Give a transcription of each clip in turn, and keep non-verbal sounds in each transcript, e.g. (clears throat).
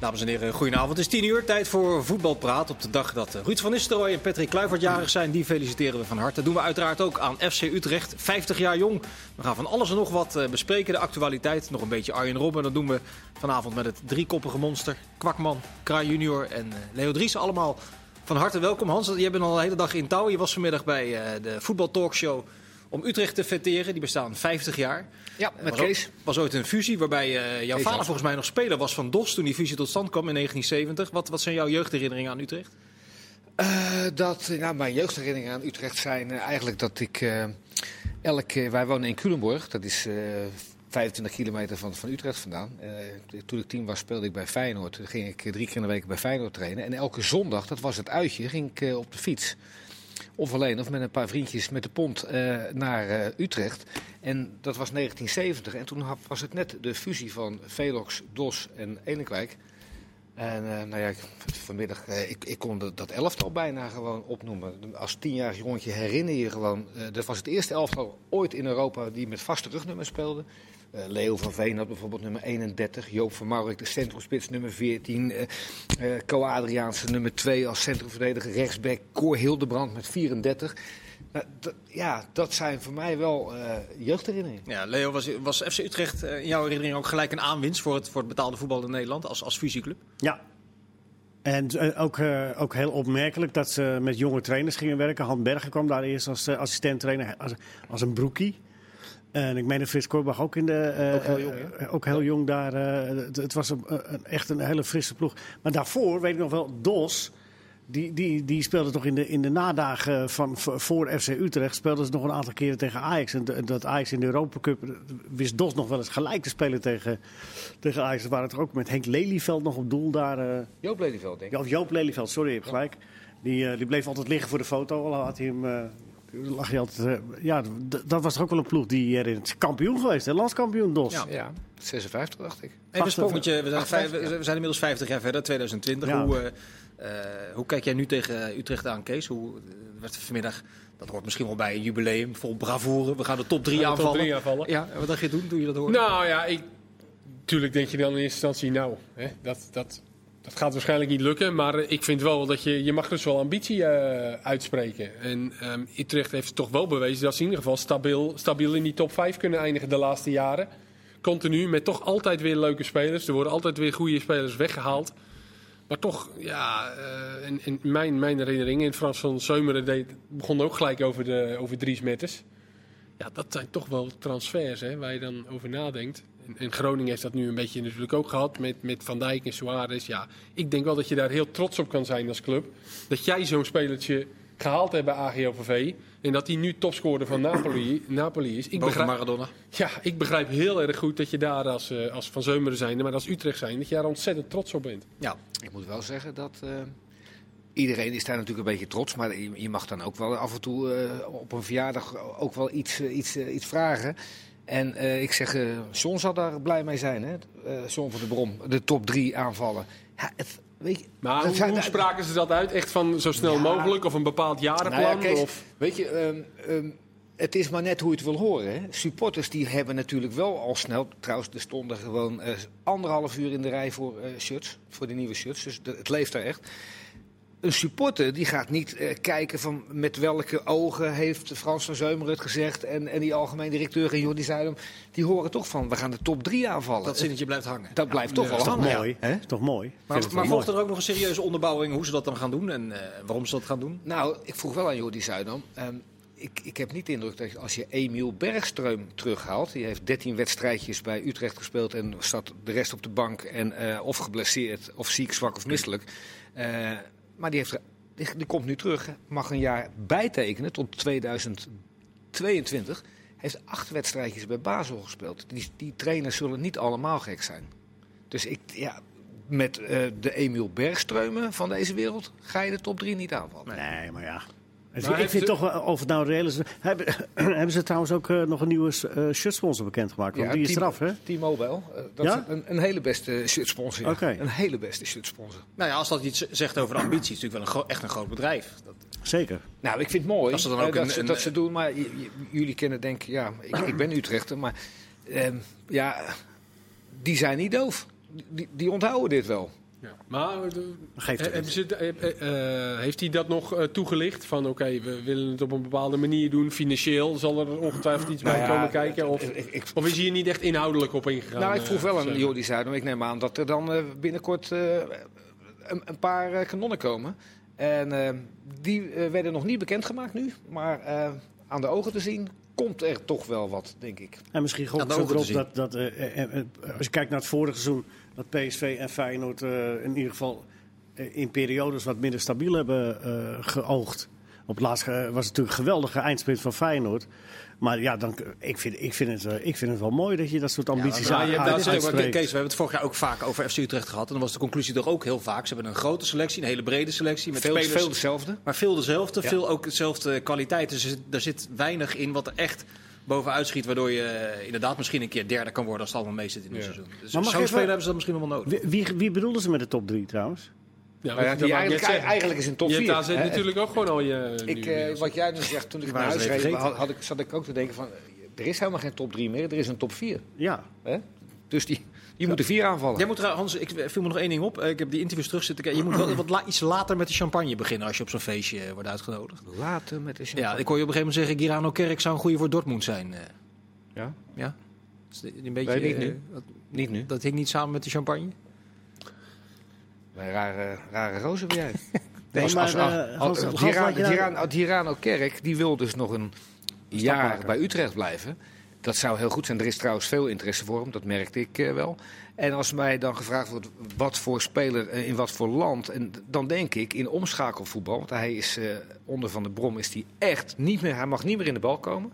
Dames en heren, goedenavond. Het is 10 uur, tijd voor voetbalpraat. Op de dag dat eh, Ruud van Nistelrooy en Patrick Kluivert jarig zijn, die feliciteren we van harte. Dat doen we uiteraard ook aan FC Utrecht, 50 jaar jong. We gaan van alles en nog wat eh, bespreken, de actualiteit. Nog een beetje Arjen Robben. Dat doen we vanavond met het driekoppige monster. Kwakman, Kraai junior en eh, Leo Dries. Allemaal van harte welkom. Hans, je bent al de hele dag in touw. Je was vanmiddag bij de voetbaltalkshow om Utrecht te fêteren. Die bestaan 50 jaar. Ja, met was Kees. Was ooit een fusie waarbij uh, jouw Kees vader volgens mij nog speler was van DOS toen die fusie tot stand kwam in 1970. Wat, wat zijn jouw jeugdherinneringen aan Utrecht? Uh, dat, nou, mijn jeugdherinneringen aan Utrecht zijn uh, eigenlijk dat ik uh, elk... wij wonen in Culemborg, dat is 25 kilometer van, van Utrecht vandaan. toen ik tien was speelde ik bij Feyenoord. Toen ging ik drie keer in de week bij Feyenoord trainen. En elke zondag, dat was het uitje, ging ik op de fiets of alleen of met een paar vriendjes met de pont uh, naar uh, Utrecht. En dat was 1970 en toen was het net de fusie van Velox, DOS en Elinkwijk. En uh, nou ja, vanmiddag, ik, ik kon dat elftal bijna gewoon opnoemen. Als tienjarig jongetje herinner je gewoon, dat was het eerste elftal ooit in Europa die met vaste rugnummers speelde. Uh, Leo van Veen had bijvoorbeeld nummer 31. Joop van Maurik, de centrumspits, nummer 14. Uh, uh, Co Adriaanse, nummer 2 als centrumverdediger. Rechtsback, Cor Hildebrand met 34. ja, dat zijn voor mij wel jeugdherinneringen. Ja, Leo, was, was FC Utrecht in jouw herinnering ook gelijk een aanwinst voor het, voor het betaalde voetbal in Nederland als, als fusieclub? Ja. En ook, ook heel opmerkelijk dat ze met jonge trainers gingen werken. Han Bergen kwam daar eerst als assistent-trainer, als, als een broekie. En ik meen dat Frits Korbach ook in de. Uh, ook heel jong, uh, ook heel jong daar. Het, het, was een, een, echt een hele frisse ploeg. Maar daarvoor weet ik nog wel, Dos. Die, die, die speelde toch in de, in de nadagen van, voor FC Utrecht. Speelden ze nog een aantal keren tegen Ajax. En dat Ajax in de Europa Cup wist Dos nog wel eens gelijk te spelen tegen, tegen Ajax. Ze waren toch ook met Henk Lelyveld nog op doel daar. Joop Lelyveld, denk ik. Of Joop Lelyveld, sorry, je hebt gelijk. Die, die bleef altijd liggen voor de foto. Al had hij hem lag je altijd, ja, dat was toch ook wel een ploeg die erin is kampioen geweest, hè? landskampioen DOS. Ja, ja, 56 dacht ik. Even een sprongetje, we zijn, vijf, we zijn inmiddels 50 jaar verder, 2020. Ja. Hoe, uh, uh, hoe kijk jij nu tegen Utrecht aan, Kees? Hoe werd vanmiddag, dat hoort misschien wel bij een jubileum, vol bravoure. We gaan de top 3 aanvallen. Top drie aanvallen. Ja, wat dacht je doen, toen je dat hoorde? Nou ja, ik, natuurlijk denk je dan in eerste instantie, nou, hè, dat... dat dat gaat waarschijnlijk niet lukken, maar ik vind wel dat je, je mag dus wel ambitie uh, uitspreken. En um, Utrecht heeft toch wel bewezen dat ze in ieder geval stabiel, stabiel in die top 5 kunnen eindigen de laatste jaren. Continu, met toch altijd weer leuke spelers. Er worden altijd weer goede spelers weggehaald. Maar toch, ja, in, in mijn, mijn herinnering, in Frans van Zeumeren deed, begon ook gelijk over, de, over Dries Metters. Ja, dat zijn toch wel transfers hè, waar je dan over nadenkt. En Groningen heeft dat nu een beetje natuurlijk ook gehad met, met Van Dijk en Suarez. Ja, ik denk wel dat je daar heel trots op kan zijn als club. Dat jij zo'n spelertje gehaald hebt bij AGOVV. En dat hij nu topscorer van Napoli, Napoli is. Ik begrijp, Maradona. Ja, ik begrijp heel erg goed dat je daar als, uh, als Van Zeumeren zijn, maar als Utrecht zijn, dat je daar ontzettend trots op bent. Ja, ik moet wel zeggen dat... Uh, iedereen is daar natuurlijk een beetje trots, maar je, mag dan ook wel af en toe uh, op een verjaardag ook wel iets, iets, iets vragen. En uh, ik zeg, uh, John zal daar blij mee zijn, hè? Uh, John van de Brom, de top drie aanvallen. Ja, het, weet je, maar hoe, zijn, hoe spraken ze dat uit? Echt van zo snel ja, mogelijk of een bepaald jarenplan? Nou ja, Kees, of? Weet je, um, um, het is maar net hoe je het wil horen. Hè? Supporters die hebben natuurlijk wel al snel... Trouwens, er stonden gewoon anderhalf uur in de rij voor shirts. Voor de nieuwe shirts, dus het leeft daar echt een supporter die gaat niet uh, kijken van met welke ogen heeft Frans van Zeumeren het gezegd en, en die algemeen directeur en Jordi Zuidam, die horen toch van we gaan de top 3 aanvallen. Dat zinnetje blijft hangen. Dat ja, blijft toch wel hangen. Toch mooi, hè? Is toch mooi. Maar, maar volgt er ook nog een serieuze onderbouwing hoe ze dat dan gaan doen en uh, waarom ze dat gaan doen? Nou, ik vroeg wel aan Jordi Zuidam. Um, ik, ik heb niet de indruk dat als je Emiel Bergström terughaalt, die heeft 13 wedstrijdjes bij Utrecht gespeeld en staat de rest op de bank en uh, of geblesseerd of ziek, zwak of misselijk. Uh, maar die, die, komt nu terug, mag een jaar bijtekenen tot 2022. Heeft acht wedstrijdjes bij Basel gespeeld. Die, die trainers zullen niet allemaal gek zijn. Dus ik, ja, met uh, de Emiel Bergstreumen van deze wereld ga je de top 3 niet aanvallen. Nee, maar ja. Ik vind toch wel, of het nou reëel is. Hebben, (clears throat) hebben ze trouwens ook uh, nog een nieuwe uh, shirtsponsor bekendgemaakt? Want ja, die is eraf, hè? T-Mobile. Uh, dat ja? is een, een, hele beste shirtsponsor. Ja. Okay. Een hele beste shirtsponsor. Nou ja, als dat iets zegt over de ambities, is het natuurlijk wel een echt een groot bedrijf. Dat... Zeker. Nou, ik vind het mooi dat ze, dan ook dat, een, ze, een, dat ze doen. Maar jullie kennen denk ik, ja, ik, ik ben Utrechter, maar ja, die zijn niet doof. Die, die onthouden dit wel. Ja. Maar eh, geeft ze, eh, eh, heeft hij dat nog toegelicht? Van oké, we willen het op een bepaalde manier doen. Financieel zal er ongetwijfeld iets bij Nou ja, komen kijken. Of, ik- ik- of is hij hier niet echt inhoudelijk op ingegaan? Nou, ik vroeg wel aan Jordi Zuidam. Ik neem aan dat er dan eh, binnenkort eh, een, een paar kanonnen komen. En die werden nog niet bekendgemaakt nu. Maar eh, aan de ogen te zien komt er toch wel wat, denk ik. En misschien ogen te erop dat, dat eh, eh, eh, als je kijkt naar het vorige seizoen, dat PSV en Feyenoord eh, in ieder geval eh, in periodes wat minder stabiel hebben eh, geoogd. Op het laatst was het natuurlijk een geweldige eindsprint van Feyenoord. Maar ja, dan, ik, vind, ik, vind het, eh, ik vind het wel mooi dat je dat soort ambities Ja, aan hebt uitspreekt. Kees, we hebben het vorig jaar ook vaak over FC Utrecht gehad. En dan was de conclusie toch ook heel vaak. Ze hebben een grote selectie, een hele brede selectie. Met Veel, spelers, veel hetzelfde. Maar veel dezelfde, Ja. veel ook dezelfde kwaliteit. Dus er zit- weinig in wat er echt bovenuit schiet. Waardoor je eh, inderdaad misschien een keer derde kan worden als het allemaal mee zit in het Ja. seizoen. Dus zo'n speler hebben ze dan misschien nog wel nodig. Wie, wie, wie bedoelden ze met de top 3 trouwens? Ja, Nou ja, die eigenlijk, eigenlijk is een top Je 4. hebt AZ natuurlijk ook gewoon al je... Ik, eh, wat jij nu zegt, toen ik naar huis reed, had, had ik, zat ik ook te denken van... Er is helemaal geen top 3 meer, er is een top 4. Ja, Hè? Dus die, die moeten vier aanvallen. Jij moet, er- Hans, ik viel me nog één ding op. Eh, Ik heb die interviews terug zitten kijken. Je moet wel wat la- iets later met de champagne beginnen als je op zo'n feestje eh, wordt uitgenodigd. Later met de Ja, champagne. ik hoor je op een gegeven moment zeggen, Girano Kerk zou een goede voor Dortmund zijn. eh. Ja? Ja? Een beetje, Nee, niet nu. dat, Niet nu. dat hing niet samen met de champagne? Een rare, rare roze ben jij. (laughs) Nee, Als- maar, als- eh, als- Tirano Kerk die wil dus nog een jaar maken. bij Utrecht blijven. Dat zou heel goed zijn. Er is trouwens veel interesse voor hem, dat merkte ik eh, wel. En als mij dan gevraagd wordt wat voor speler eh, in wat voor land, en dan denk ik in omschakelvoetbal. Want hij is eh, onder van de Brom is hij echt niet meer. Hij mag niet meer in de bal komen.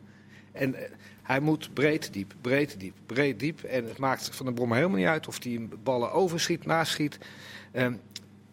En eh, hij moet breed, diep, breed, diep, breed, diep. En het maakt van de Brom helemaal niet uit of hij ballen overschiet, naschiet. Um,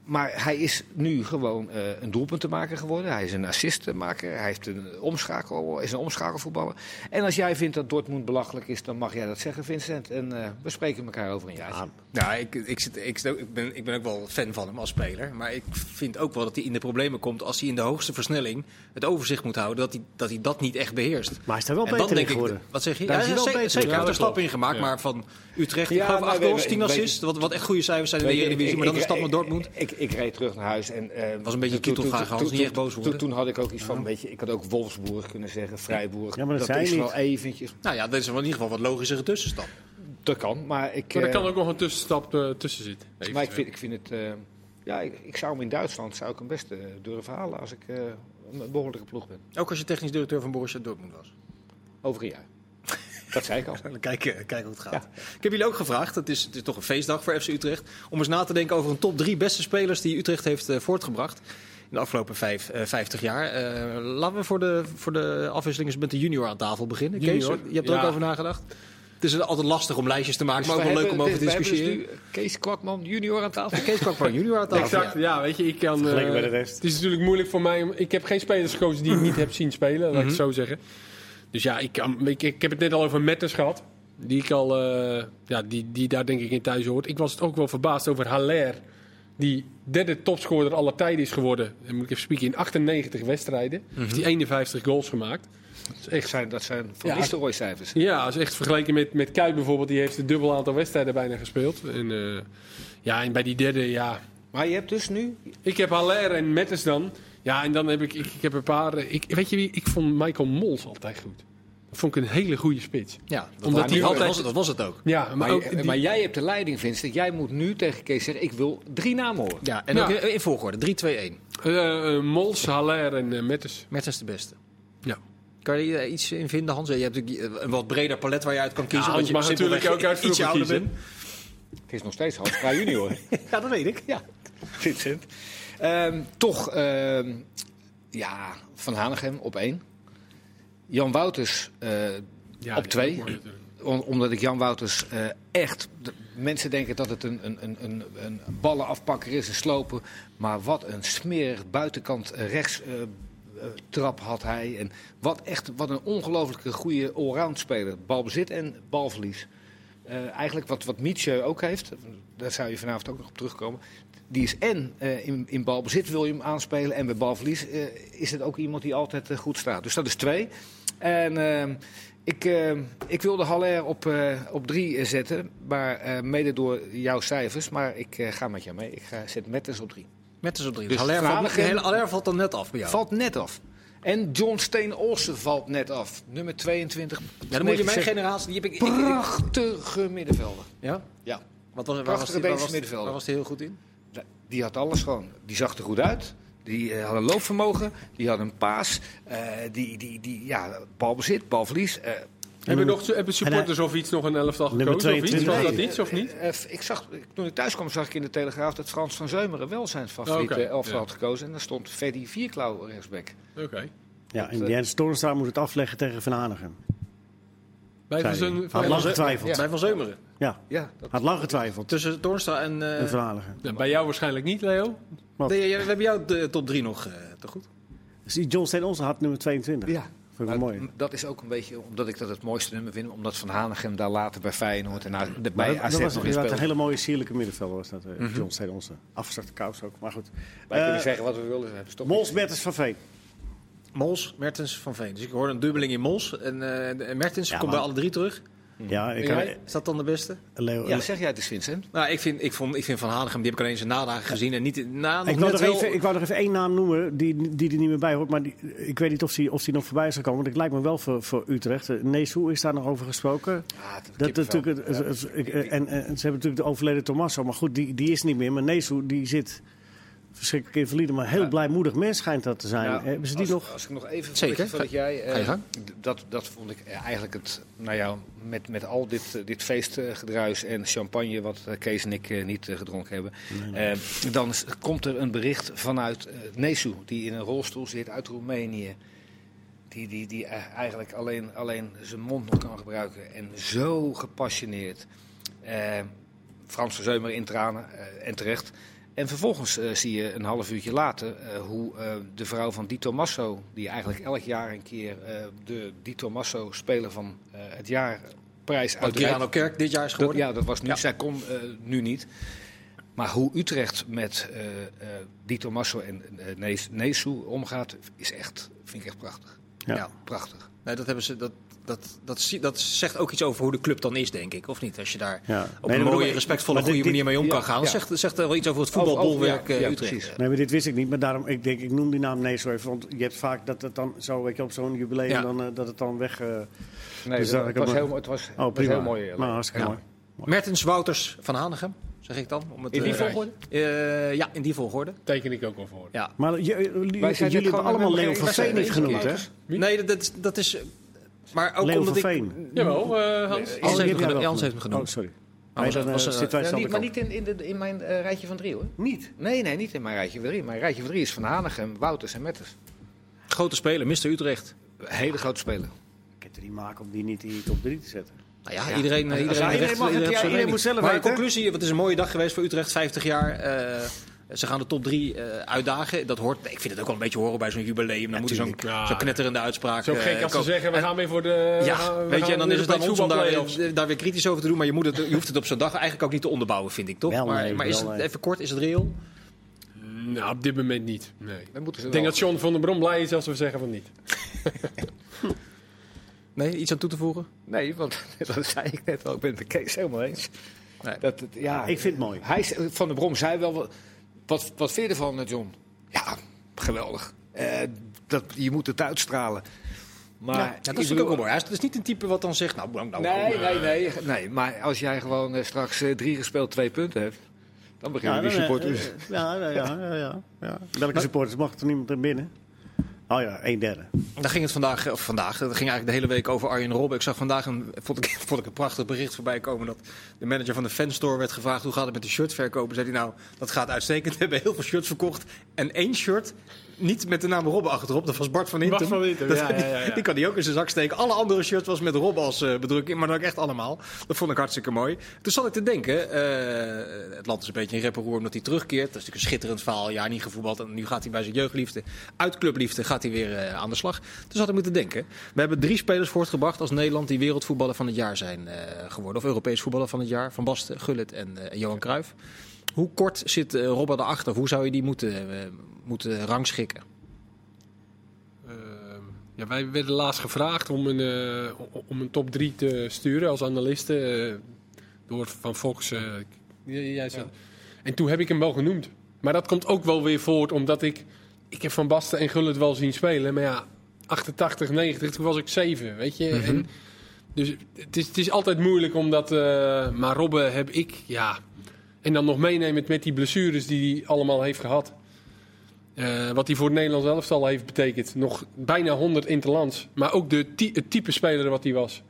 maar hij is nu gewoon eh, een doelpuntenmaker geworden. Hij is een assistenmaker. Hij heeft een omschakel, is een omschakelvoetballer. En als jij vindt dat Dortmund belachelijk is, dan mag jij dat zeggen, Vincent. En eh, we spreken elkaar over een jaartje. Ja, ik, ik, zit, ik, zit ik, ben, ik ben ook wel fan van hem als speler. Maar ik vind ook wel dat hij in de problemen komt als hij in de hoogste versnelling het overzicht moet houden. Dat hij dat, hij dat niet echt beheerst. maar hij is daar wel en dan beter in denk ik, geworden. wat zeg je? Daar Ja, is hij wel zeker, beter zeker. in. Hij heeft er Ja, stappen in gemaakt. Ja. Maar van Utrecht, Ja, ik geloof acht weet- goals, weet- tien weet- assists. Wat, wat echt goede cijfers zijn in de Eredivisie. Maar dan is het stap met Dortmund. Ik, reed terug naar huis en... eh, Was een beetje Hans, toen- niet echt boos worden. Toen had ik ook iets van, weet je, ik had ook Wolfsburg kunnen zeggen, Vrijburg. Ja, maar dat zei is je wel eventjes... Nou ja, dat is wel in ieder geval wat logischere tussenstap. Dat kan, maar ik... Maar er eh, kan ook nog een tussenstap eh, tussen zitten. Maar ik vind, ik vind het. eh, ja, ik, ik zou hem in Duitsland zou ik hem best eh, durven halen als ik eh, een behoorlijke ploeg ben. Ook als je technisch directeur van Borussia Dortmund was. Over een jaar. Dat zei ik al. (laughs) Dan kijken, kijken hoe het gaat. Ik heb jullie ook gevraagd, het is, het is toch een feestdag voor FC Utrecht, om eens na te denken over een top drie beste spelers die Utrecht heeft eh, voortgebracht in de afgelopen vijf, eh, 50 jaar. Eh, laten we voor de, voor de afwisseling eens met de junior aan tafel beginnen. Junior, Kees, je hebt er ook over nagedacht. Het is altijd lastig om lijstjes te maken, maar ook Dus we wel leuk om over te dus discussiëren. nu Kees Kwakman junior aan tafel. Kees kwam van junior aan tafel. Exact, ja, weet je, ik kan... Eh, bij de rest. Het is natuurlijk moeilijk voor mij. om- Ik heb geen spelers gekozen die ik niet heb zien spelen, laat ik het zo zeggen. Dus ja, ik, kan, ik, ik heb het net al over Metters gehad. Die, ik al, eh, ja, die, die daar denk ik in thuis hoort. Ik was het ook wel verbaasd over Haller. Die derde topscorer aller tijden is geworden. Dan moet ik even spieken. In 98 wedstrijden. Heeft hij 51 goals gemaakt. Dat is Dat echt zijn, dat zijn van Ja. Cijfers. ja, als echt vergeleken met, met Kuip bijvoorbeeld, die heeft een dubbel aantal wedstrijden bijna gespeeld. En, eh, ja, en bij die derde, ja. Maar je hebt dus nu. Ik heb Haller en Metters dan. Ja, en dan heb ik, ik, ik heb een paar. eh, Ik, weet je wie? Ik vond Michael Mols altijd goed. Dat vond ik een hele goede spits. Ja, dat, Omdat die dat altijd- was, het- dat was het ook. Ja, maar, Maar, ook. die- maar jij hebt de leiding, Vincent. Jij moet nu tegen Kees zeggen: ik wil drie namen horen. Ja, en Ja. ook in, in volgorde. 3, 2, 1. eh, eh, Mols, Haller en eh, Metters. Met is de beste. Ja. Kan je er iets in vinden, Hans? Je hebt natuurlijk een wat breder palet waar je uit kan kiezen. Ja, Hans je mag natuurlijk simpelweg ook uit ietsje ouder kiezen. bent. Het is nog steeds Hans Kraaij junior. (laughs) Ja, dat weet ik. ja, Vincent. Ehm, toch, ehm, ja, Van Hanegem op één. Jan Wouters eh, Ja, Op twee? Om- omdat ik Jan Wouters eh, echt. de- mensen denken dat het een, een, een, een, ballenafpakker is, een sloper. Maar wat een smerig buitenkant eh, rechts trap had hij. En wat echt wat een ongelooflijke goede allround speler. Balbezit en balverlies. Eh, eigenlijk wat, wat Mietje ook heeft, daar zou je vanavond ook nog op terugkomen. Die is en eh, in, in balbezit wil je hem aanspelen en bij balverlies eh, is het ook iemand die altijd eh, goed staat. Dus dat is twee. En ehm, ik, ik wilde Haller op, eh, op drie zetten, maar eh, mede door jouw cijfers. Maar ik eh, ga met jou mee. Ik ga, zet Metters op drie. Met dus op drie. Dus Haller, valt, Haller valt dan net af bij jou. Valt net af. En John Steen Olsen valt net af. Nummer 22. ja, dan moet je mijn 1960. generatie... Die heb ik, ik, ik- Prachtige middenvelder. ja? Ja. Wat was, waar, was Prachtige die, waar, Deense was, middenvelder. waar was die heel goed in? Die had alles gewoon. Die zag er goed uit. Die eh, had een loopvermogen. Die had een paas. eh, die, die, die, ja, balbezit, balverlies. eh, Hebben, nog, hebben supporters of iets nog een elftal Nummer gekozen? Of iets? 22. Was dat iets of niet? Ik zag, toen ik thuis kwam, zag ik in de Telegraaf dat Frans van Zeumeren wel zijn favoriete elftal ja. had gekozen. En daar stond Freddy Vierklauw rechtsback. Oké. Ja, en Jens Toornstra moet het afleggen tegen Van Hanegem. Bij Van getwijfeld. Bij Van Zeumeren. Ja, Ja, dat, had lang getwijfeld. Tussen Toornstra en... eh. Ja, bij jou waarschijnlijk niet, Leo. nee, we hebben jou de top drie nog eh, te goed. Dus die John Steen Olsen had nummer 22. ja. Vond ik Maar mooi. Dat is ook een beetje omdat ik dat het mooiste nummer vind. Omdat Van Hanegem daar later bij Feyenoord en na- de- bij dat, AZ dat was nog een hele mooie sierlijke middenvelder was dat. eh, John Steen Olsen. Afgezakte kous ook, maar goed. Wij kunnen zeggen wat we willen. Mols Bertens van Veen. Mols, Mertens, Van Veen. Dus ik hoorde een dubbeling in Mols. En, eh, en Mertens Ja, komt maar- bij alle drie terug. Ja, ik? Is dat dan de beste? Leo, Ja, zeg jij het eens, Vincent. Nou, ik vind, ik vond, ik vind Van Hanegem, die heb ik alleen zijn nadagen gezien. En niet, na, nog ik, wou nog wel- even, ik wou nog even één naam noemen die, die er niet meer bij hoort. Maar die, ik weet niet of die, of die nog voorbij is gekomen. Want het lijkt me wel voor, voor Utrecht. Eh, Nees, hoe is daar nog over gesproken? Dat, natuurlijk, het- het- het- ik- eh, en, en ze hebben natuurlijk de overleden Tommaso. Maar goed, die, die is niet meer. Maar Neesu, die zit verschrikkelijk invalide. Maar heel Ja. blijmoedig mens schijnt dat te zijn. Ja, Hebben ze die als, nog? Als ik nog even Zeker. voordat- voordat jij. eh, Ga je gang. d- dat, dat vond ik eh, eigenlijk het. Nou ja, met, met al dit, eh, dit feestgedruis en champagne, wat Kees en ik niet gedronken hebben. dan komt er een bericht vanuit eh Nesu, die in een rolstoel zit uit Roemenië. Die, die, die eigenlijk alleen, alleen zijn mond nog kan gebruiken. En zo gepassioneerd. Frans van Zeumer in tranen, en terecht. En vervolgens eh, zie je een half uurtje later eh, hoe eh, de vrouw van Di Tommaso, die eigenlijk elk jaar een keer de Di Tommaso speler van het jaar prijs uitreikt. Girano Kerk dit jaar is Dat, geworden. ja, dat was nu. Ja. Zij kon nu niet. Maar hoe Utrecht met Di Tommaso en Nees- Neesu omgaat, is echt, vind ik echt prachtig. Ja. Ja. Prachtig. Nee, dat, hebben ze, dat, dat, dat, dat zegt ook iets over hoe de club dan is, denk ik. Of niet? Als je daar Ja. op Nee, een mooie, respectvolle, maar dit- goede manier mee om ja, kan gaan. Dat ja. zegt, zegt er wel iets over het voetbalbolwerk ja, eh, ja, Utrecht. precies. Nee, maar dit wist ik niet. Maar daarom, ik denk, ik noem die naam Neesu even. Want je hebt vaak dat het dan zo, weet je, op zo'n jubileum, Ja. dan, eh, dat het dan weg... eh, Nee, Dus dat- dat- het, was heel, mooi- het was, oh, heel mooi. Nou, hartstikke Ja. mooi. Mertens, Wouters, Van Hanegem, zeg ik dan. Om het, In die eh, volgorde? eh, ja, in die volgorde. Teken ik ook wel voor. Ja. Maar je- jullie, Wij zijn jullie net hebben allemaal Leo van Veen niet genoemd, hè? Nee, dat, dat, dat is... Maar ook Leo omdat van ik... Veen. Jawel, eh, Hans. Jans Oh, heeft jij genoemd. Oh, sorry. Maar Nee, was- dan was, eh, eh, zitten wij Ja, snel niet, maar niet in, in, de, in mijn eh, rijtje van drie hoor. Niet? Nee, nee, niet in mijn rijtje van drie. Mijn rijtje van drie is Van Hanegem, Wouters en Metters. Grote speler, Mr. Utrecht. Hele grote speler. Ik heb er niet maken om die niet in die top 3 te zetten. Nou ja, Ja. iedereen, iedereen, iedereen recht- mag heeft ja, iedereen mening. moet zelf Maar weten. de conclusie, want het is een mooie dag geweest voor Utrecht, 50 jaar. eh, ze gaan de top 3 uitdagen. Dat hoort, ik vind het ook wel een beetje horen bij zo'n jubileum. Dan moet je zo'n knetterende uitspraak Zo gek eh, als ze zeggen, we En- gaan weer voor de... Ja, gaan- weet je, en dan is het dan ons om daar, eh, daar weer kritisch over te doen. Maar je, moet het, je hoeft het op zo'n dag eigenlijk ook niet te onderbouwen, vind ik, toch? Wel, maar nee, maar is het, nee. even kort, is het reëel? Nou, op dit moment niet. Nee. Dan Ik denk dat John van der Brom blij is als we zeggen van niet. (laughs) Nee, iets aan toe te voegen? Nee, want (laughs) dat zei ik net al. Ik ben het met Kees helemaal eens. Nee. Dat, ja, Ik vind het mooi. Hij, is- van der Brom zei wel, wat, wat, wat vind je ervan, eh, John? Ja, geweldig. Eh, dat, je moet het uitstralen. Maar, ja, dat is ook wel mooi. Hij is, het is niet een type wat dan zegt, nou, nou, nou Nee, kom, nee, nee, nee. Maar als jij gewoon eh, straks drie gespeeld, twee punten hebt, dan beginnen die dan, eh, supporters. ja, ja, ja, ja, ja, ja. Welke supporters mag er niemand er binnen? Oh ja, een derde. Daar ging het vandaag, of vandaag, dat ging eigenlijk de hele week over Arjen Robben. Ik zag vandaag een, vond ik, (laughs) vond ik een prachtig bericht voorbij komen dat de manager van de fanstore werd gevraagd hoe gaat het met de shirtverkopen. Zei hij nou, dat gaat uitstekend. (laughs) We hebben heel veel shirts verkocht en één shirt niet met de naam Robben achterop. Dat was Bart van Hintem. Bart van Hintem, Dat- ja, ja, ja, ja. Die, (laughs) die kan hij ook in zijn zak steken. Alle andere shirts was met Robben als eh, bedrukking, maar dan ook echt allemaal. Dat vond ik hartstikke mooi. Toen zat ik te denken, eh, het land is een beetje in reparoer omdat hij terugkeert. Dat is natuurlijk een schitterend verhaal. Jaar niet gevoetbald en nu gaat hij bij zijn jeugdliefde. Uit clubliefde gaat hij weer eh, aan de slag. Toen zat ik moeten denken. We hebben drie spelers voortgebracht als Nederland die wereldvoetballer van het jaar zijn eh, geworden. Of Europees voetballer van het jaar. Van Basten, Gullit en eh, Johan Cruijff. Hoe kort zit eh Robben erachter? Hoe zou je die moeten, moeten rangschikken? Ehm, Ja, wij werden laatst gevraagd om een, eh, om een top 3 te sturen als analisten. eh, door Van Fox. eh, j- jij zei- En toen heb ik hem wel genoemd. Maar dat komt ook wel weer voort omdat ik. Ik heb Van Basten en Gullit wel zien spelen. Maar ja, 88, 90, toen was ik 7. Weet je. en, dus het is, het is altijd moeilijk omdat. eh, maar Robben heb ik. Ja. En dan nog meenemen met die blessures die hij allemaal heeft gehad. Eh, wat hij voor het Nederlands elftal heeft betekend. Nog bijna 100 interlands. Maar ook de ty- het type speler wat hij was.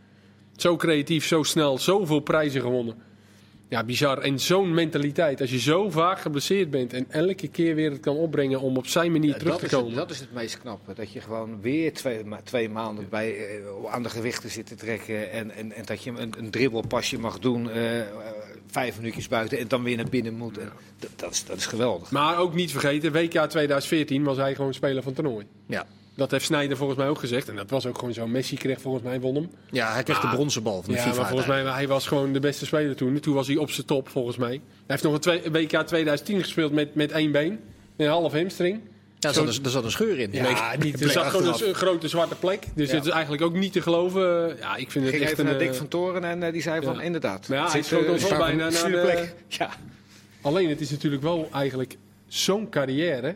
Zo creatief, zo snel, zoveel prijzen gewonnen. Ja, bizar. En zo'n mentaliteit. Als je zo vaak geblesseerd bent en elke keer weer het kan opbrengen om op zijn manier terug te komen. het, dat is het meest knappe. Dat je gewoon weer twee, ma- twee maanden bij, eh, aan de gewichten zit te trekken. En, en, en dat je een, een dribbelpasje mag doen. eh, vijf minuutjes buiten en dan weer naar binnen moet. En dat, dat, is, dat is geweldig. Maar ook niet vergeten, WK 2014 was hij gewoon speler van toernooi. Ja. Dat heeft Snijder volgens mij ook gezegd. En dat was ook gewoon zo. Messi kreeg volgens mij won hem. ja, hij kreeg de Ah. bronzen bal van de Ja, FIFA. maar volgens mij hij was gewoon de beste speler toen. Toen was hij op zijn top, volgens mij. Hij heeft nog een twee- WK 2010 gespeeld met, met één been. Een half hamstring. Ja, er, zat een, er zat een scheur in. Ja, niet, er plek zat gewoon achteraf. een, een grote zwarte plek. Dus Ja. het is eigenlijk ook niet te geloven. Ja, ik vind het ging echt even een... naar Dick eh, van Toren en eh, die zei van ja. inderdaad. Maar ja, het hij schoot eh, ons wel bijna een naar de- plek. Ja. Alleen het is natuurlijk wel eigenlijk zo'n carrière.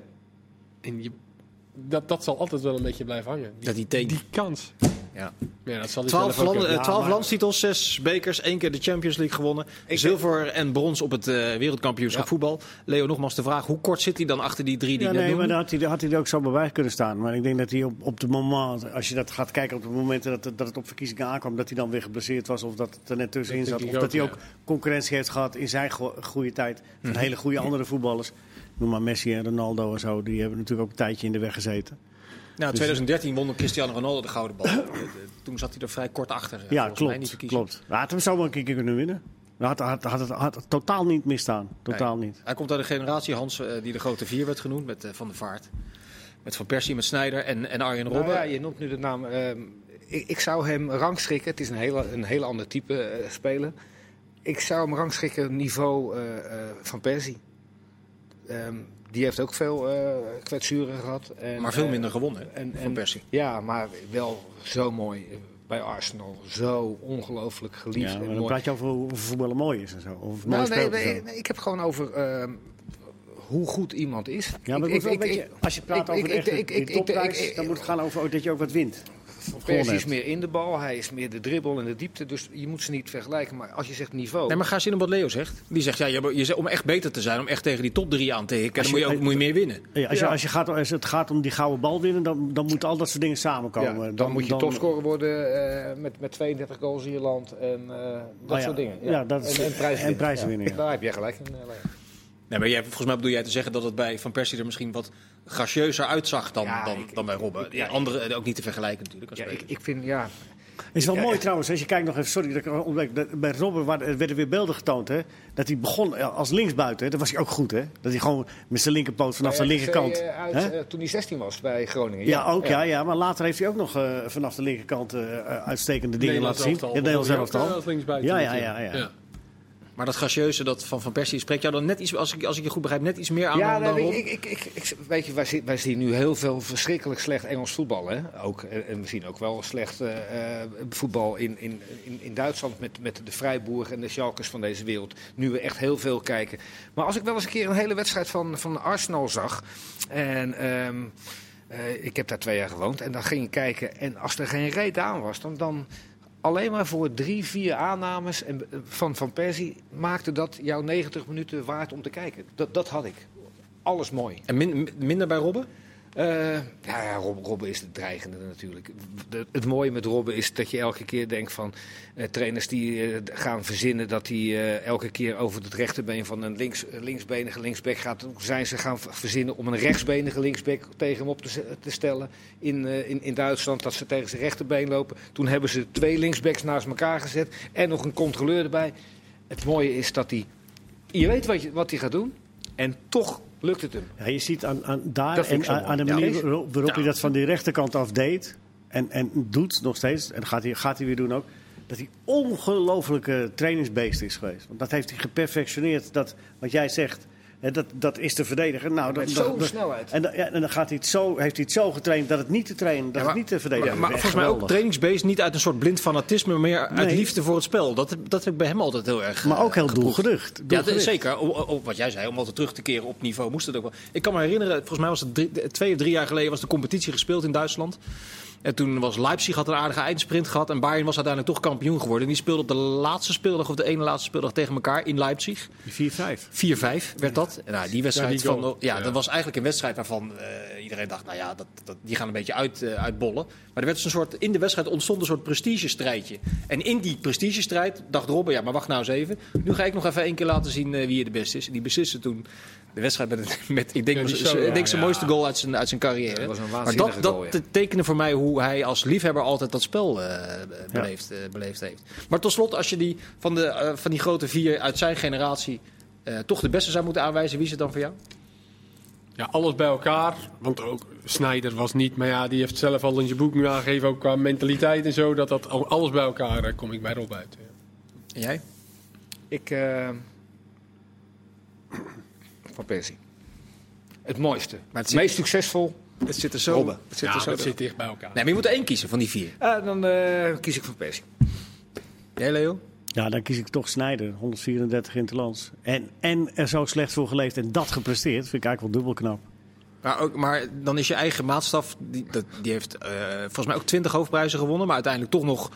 En je, dat, dat zal altijd wel een beetje blijven hangen. Die, Dat die teken. die kans. Ja. Ja, dat zal hij Twaalf, hebben. eh, twaalf maar- landstitels, zes bekers, één keer de Champions League gewonnen. Zilver en brons op het eh, wereldkampioenschap Ja. voetbal. Leo, nogmaals de vraag, hoe kort zit hij dan achter die drie die Ja, nee, maar dan had hij, had hij er ook zo bij kunnen staan. Maar ik denk dat hij op, op de moment, als je dat gaat kijken op de momenten dat, het- dat het op verkiezingen aankwam, dat hij dan weer geblesseerd was of dat het er net tussenin Dat zat. Of dat hij ook, concurrentie heeft gehad in zijn go- goede tijd van Mhm. hele goede andere voetballers. Noem maar Messi en Ronaldo en zo. Die hebben natuurlijk ook een tijdje in de weg gezeten. Nou, 2013 won Cristiano Ronaldo de gouden bal. Eh, eh, Toen zat hij er vrij kort achter. eh, Ja, volgens mij, klopt. klopt. Hij had hem zo wel een keer kunnen winnen. Hij had, had, had, het had het totaal niet misstaan. Totaal Nee. niet. Hij komt uit de generatie, Hans, eh, die de grote vier werd genoemd, met eh, Van der Vaart. Met Van Persie, met Snijder en, en Arjen Nou Robben. ja, je noemt nu de naam. ehm, ik, ik zou hem rangschikken. Het is een hele, een hele ander type eh, speler. Ik zou hem rangschikken niveau eh, eh, van Persie. Ehm, die heeft ook veel eh kwetsuren gehad. En, maar veel eh, minder gewonnen en- van Persie. Ja, maar wel zo mooi bij Arsenal. Zo ongelooflijk geliefd Ja, en dan mooi. praat je over hoe voetballen mooi is en zo. Of mooi Nou, nee, nee, nee, ik heb gewoon over ehm, hoe goed iemand is. Ja, maar Ik- het moet wel ik- een ik- beetje, als je praat ik- over ik- de echte ik- die ik- ik- topprijs, ik- ik- dan moet het gaan over dat je ook wat wint. Persie is meer in de bal, hij is meer de dribbel en de diepte. Dus je moet ze niet vergelijken. Maar als je zegt niveau. Nee, maar ga eens in op wat Leo zegt. Die zegt, ja, je, om echt beter te zijn, om echt tegen die top drie aan te hikken, dan moet je, ook, moet je meer winnen. Ja, als, je, Ja. als, je gaat, als het gaat om die gouden bal winnen, dan, dan moeten al dat soort dingen ja, samenkomen. dan, moet je topscorer worden eh, met, met 32 goals in je land en eh, dat Oh ja. soort dingen. Ja, dat is- en, en prijzen en winnen. prijzen winnen, ja. Daar heb jij gelijk in. Nee, maar jij, volgens mij bedoel jij te zeggen dat het bij Van Persie er misschien wat gracieuzer uitzag dan, Ja, dan, ik- dan bij Robben. ja, andere eh, ook niet te vergelijken natuurlijk. Als Ja, ik, ik vind, ja, is wel Ja, mooi ja. trouwens, als je kijkt nog even, sorry dat ik ontbreek, bij Robben waar- er werden weer beelden getoond. Hè, dat hij begon eh, als linksbuiten, dat was hij ook goed. Hè, dat hij gewoon met zijn linkerpoot vanaf de linkerkant. eh, uit, hè? toen hij 16 was bij Groningen. Ja, ook ja. ja, maar later heeft hij ook nog eh, vanaf de linkerkant uitstekende dingen laten zien. elftal. eh, als linksbuiten Ja, ja, ja, ja. Maar dat gracieuze dat van Van Persie spreekt jou dan net iets, als ik, als ik je goed begrijp, net iets meer aan Ja, dan, dan nee, ik, ik, ik, ik- weet je, wij zien, wij zien nu heel veel verschrikkelijk slecht Engels voetbal. Hè? Ook, en, we zien ook wel slecht eh, eh, voetbal in, in, in, in Duitsland met, met de Freiburg en de Schalkers van deze wereld. Nu we echt heel veel kijken. Maar als ik wel eens een keer een hele wedstrijd van, van Arsenal zag. En ehm, eh, ik heb daar twee jaar gewoond. En dan ging je kijken. En als er geen reet aan was, dan. dan Alleen maar voor drie, vier aannames en, eh, van Van Persie maakte dat jouw 90 minuten waard om te kijken. Dat, dat had ik. Alles mooi. En min- minder bij Robben? Eh, ja, Rob, Robben is de dreigende natuurlijk. Het mooie met Robben is dat je elke keer denkt van eh, trainers die eh, gaan verzinnen dat hij elke keer over het rechterbeen van een links, linksbenige linksback gaat. Zijn ze gaan verzinnen om een rechtsbenige linksback tegen hem op te, te stellen in, in, in Duitsland. Dat ze tegen zijn rechterbeen lopen. Toen hebben ze twee linksbacks naast elkaar gezet en nog een controleur erbij. Het mooie is dat hij. Je weet wat, je, wat hij gaat doen en toch lukt het hem. Ja, je ziet aan, aan daar Dat en aan, aan de manier Ja. waarop, waarop Ja. hij dat van die rechterkant af deed. En, en doet nog steeds. En gaat hij, gaat hij weer doen ook. Dat hij ongelofelijke trainingsbeest is geweest. Want dat heeft hij geperfectioneerd. Dat, wat jij zegt. Hè, dat, dat is te verdedigen. Nou, dan, Met zo'n snelheid. En, dan, ja, en dan gaat hij het zo, heeft hij het zo getraind dat het niet te trainen, dat Ja, maar- het niet te verdedigen maar Echt volgens mij ook trainingsbeest, niet uit een soort blind fanatisme, maar meer uit Nee. liefde voor het spel. Dat, dat heb ik bij hem altijd heel erg. Maar eh, ook heel geproefd. doelgericht. Ja, dat zeker. O- o- wat jij zei, om altijd terug te keren op niveau moest het ook wel. Ik kan me herinneren, volgens mij was het drie- twee of drie jaar geleden was de competitie gespeeld in Duitsland. En toen was Leipzig had een aardige eindsprint gehad en Bayern was uiteindelijk toch kampioen geworden. En die speelde op de laatste speeldag of de ene laatste speeldag tegen elkaar in Leipzig. 4-5. 4-5 werd dat. Nou, die wedstrijd Ja, die van, ja, Ja. dat was eigenlijk een wedstrijd waarvan eh, iedereen dacht, nou ja, dat, dat, die gaan een beetje uit, eh, uitbollen. Maar er werd dus een soort, in de wedstrijd ontstond een soort prestigestrijdje. En in die prestigestrijd dacht Robben, ja, maar wacht nou eens even. Nu ga ik nog even één keer laten zien eh, wie er de beste is. En die besliste toen de wedstrijd met, met ik denk, Ja, zo, ik denk zijn ja. mooiste goal uit zijn, uit zijn carrière. dat was een maar waanzinnige dat, dat goal, tekende voor mij hoe hij als liefhebber altijd dat spel eh, beleefd, eh, beleefd heeft. Maar tot slot, als je die van, de, eh, van die grote vier uit zijn generatie eh, toch de beste zou moeten aanwijzen, wie is het dan voor jou? Ja, alles bij elkaar. Want ook Snyder was niet, maar ja, die heeft zelf al in zijn boek nu aangegeven, ook qua mentaliteit en zo, dat dat al- alles bij elkaar kom ik bij Rob uit. ja. En jij? Ik. Van Persie. Het mooiste. Maar het het zit- meest succesvol. Het zit er zo. Robben. Het zit Ja, er zo. dat zit dicht bij elkaar. Nee, maar je moet er één kiezen van die vier. Eh, dan eh, kies ik voor Persie. Jij, Leo? Ja, dan kies ik toch Snijder, 134 interlands. En, en er zo slecht voor geleefd en dat gepresteerd, vind ik eigenlijk wel dubbel knap. Maar, ook, maar dan is je eigen maatstaf, die, dat, die heeft eh, volgens mij ook 20 hoofdprijzen gewonnen, maar uiteindelijk toch nog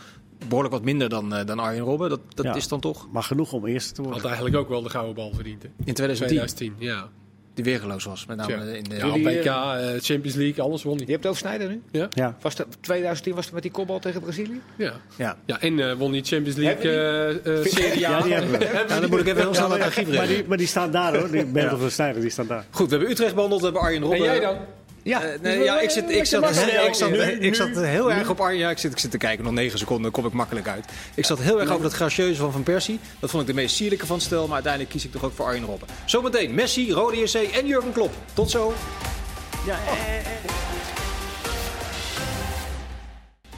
behoorlijk wat minder dan, eh, dan Arjen Robben. Dat, dat Ja. is dan toch Maar genoeg om eerste te worden. Had eigenlijk ook wel de gouden bal verdiend. hè. in 2010, 2010, ja. die weergeloos was. Met name in de, Ja, Jullie, PK, eh, Champions League, alles won hij. Je hebt het over Sneijder nu? Ja? Ja. Was dat, 2010 was het met die kopbal tegen Brazilië? Ja. ja. ja, en eh, won die Champions League Hebben eh, eh, Serie A. Ja, die hebben we. Ja, dan moet ik even heel snel naar het archief Maar die, maar die staan daar hoor, die beelden van Snijder, die staan daar. Goed, we hebben Utrecht behandeld, we hebben Arjen En Robben. jij dan? Ja. Eh, nee, ja, ik zit, ik zat, heel, ik zat, ik zat heel erg op Arjen. Ja, ik zit, ik zit te kijken, nog 9 seconden, kom ik makkelijk uit. Ik zat heel erg over dat gracieuze van Van Persie. Dat vond ik de meest sierlijke van het stel, maar uiteindelijk kies ik toch ook voor Arjen Robben. Zometeen Messi, Rode JC en Jurgen Klopp. Tot zo. Ja,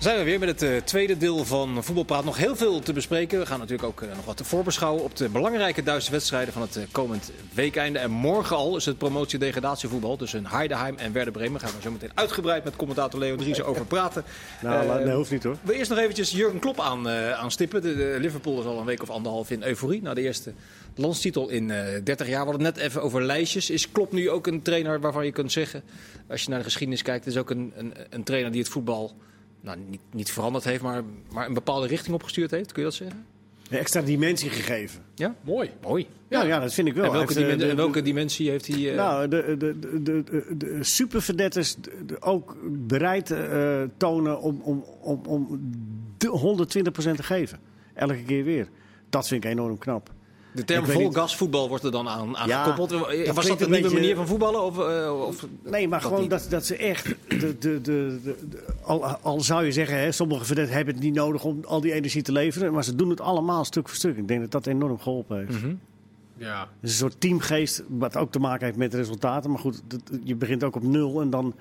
Zijn we weer met het eh, tweede deel van Voetbalpraat. Nog heel veel te bespreken. We gaan natuurlijk ook eh, nog wat te voorbeschouwen op de belangrijke Duitse wedstrijden van het eh, komend weekeinde. En morgen al is het promotie-degradatievoetbal tussen Heidenheim en Werder Bremen. Daar gaan we zo meteen uitgebreid met commentator Leo Driessen (laughs) over praten. nou, dat hoeft niet hoor. we eerst nog eventjes Jurgen Klopp aan, aanstippen. De, de Liverpool is al een week of anderhalf in euforie. Na de eerste landstitel in eh 30 jaar. We hadden het net even over lijstjes. Is Klopp nu ook een trainer waarvan je kunt zeggen... als je naar de geschiedenis kijkt... is ook een, een, een trainer die het voetbal... Nou, niet, niet veranderd heeft, maar, maar een bepaalde richting opgestuurd heeft. Kun je dat zeggen? Een extra dimensie gegeven. Ja? Mooi. Mooi. Ja, ja dat vind ik wel. En welke, Hij heeft, dimen- eh, en welke dimensie heeft hij... eh, Nou, de, de, de, de, de, de superverdetters de- de- ook bereid eh, tonen om, om, om, om de 120% te geven. Elke keer weer. Dat vind ik enorm knap. De term vol niet- gas voetbal wordt er dan aan, aan Ja, gekoppeld. Was dat een een nieuwe beetje- manier van voetballen? Of, eh, of Nee, maar dat gewoon niet? dat, dat ze echt. De, de, de, de, de- al, al zou je zeggen, hè, sommige hebben het niet nodig om al die energie te leveren. Maar ze doen het allemaal stuk voor stuk. Ik denk dat dat enorm geholpen heeft. Mhm. Ja. Het is een soort teamgeest, wat ook te maken heeft met resultaten. Maar goed, dat- je begint ook op nul en dan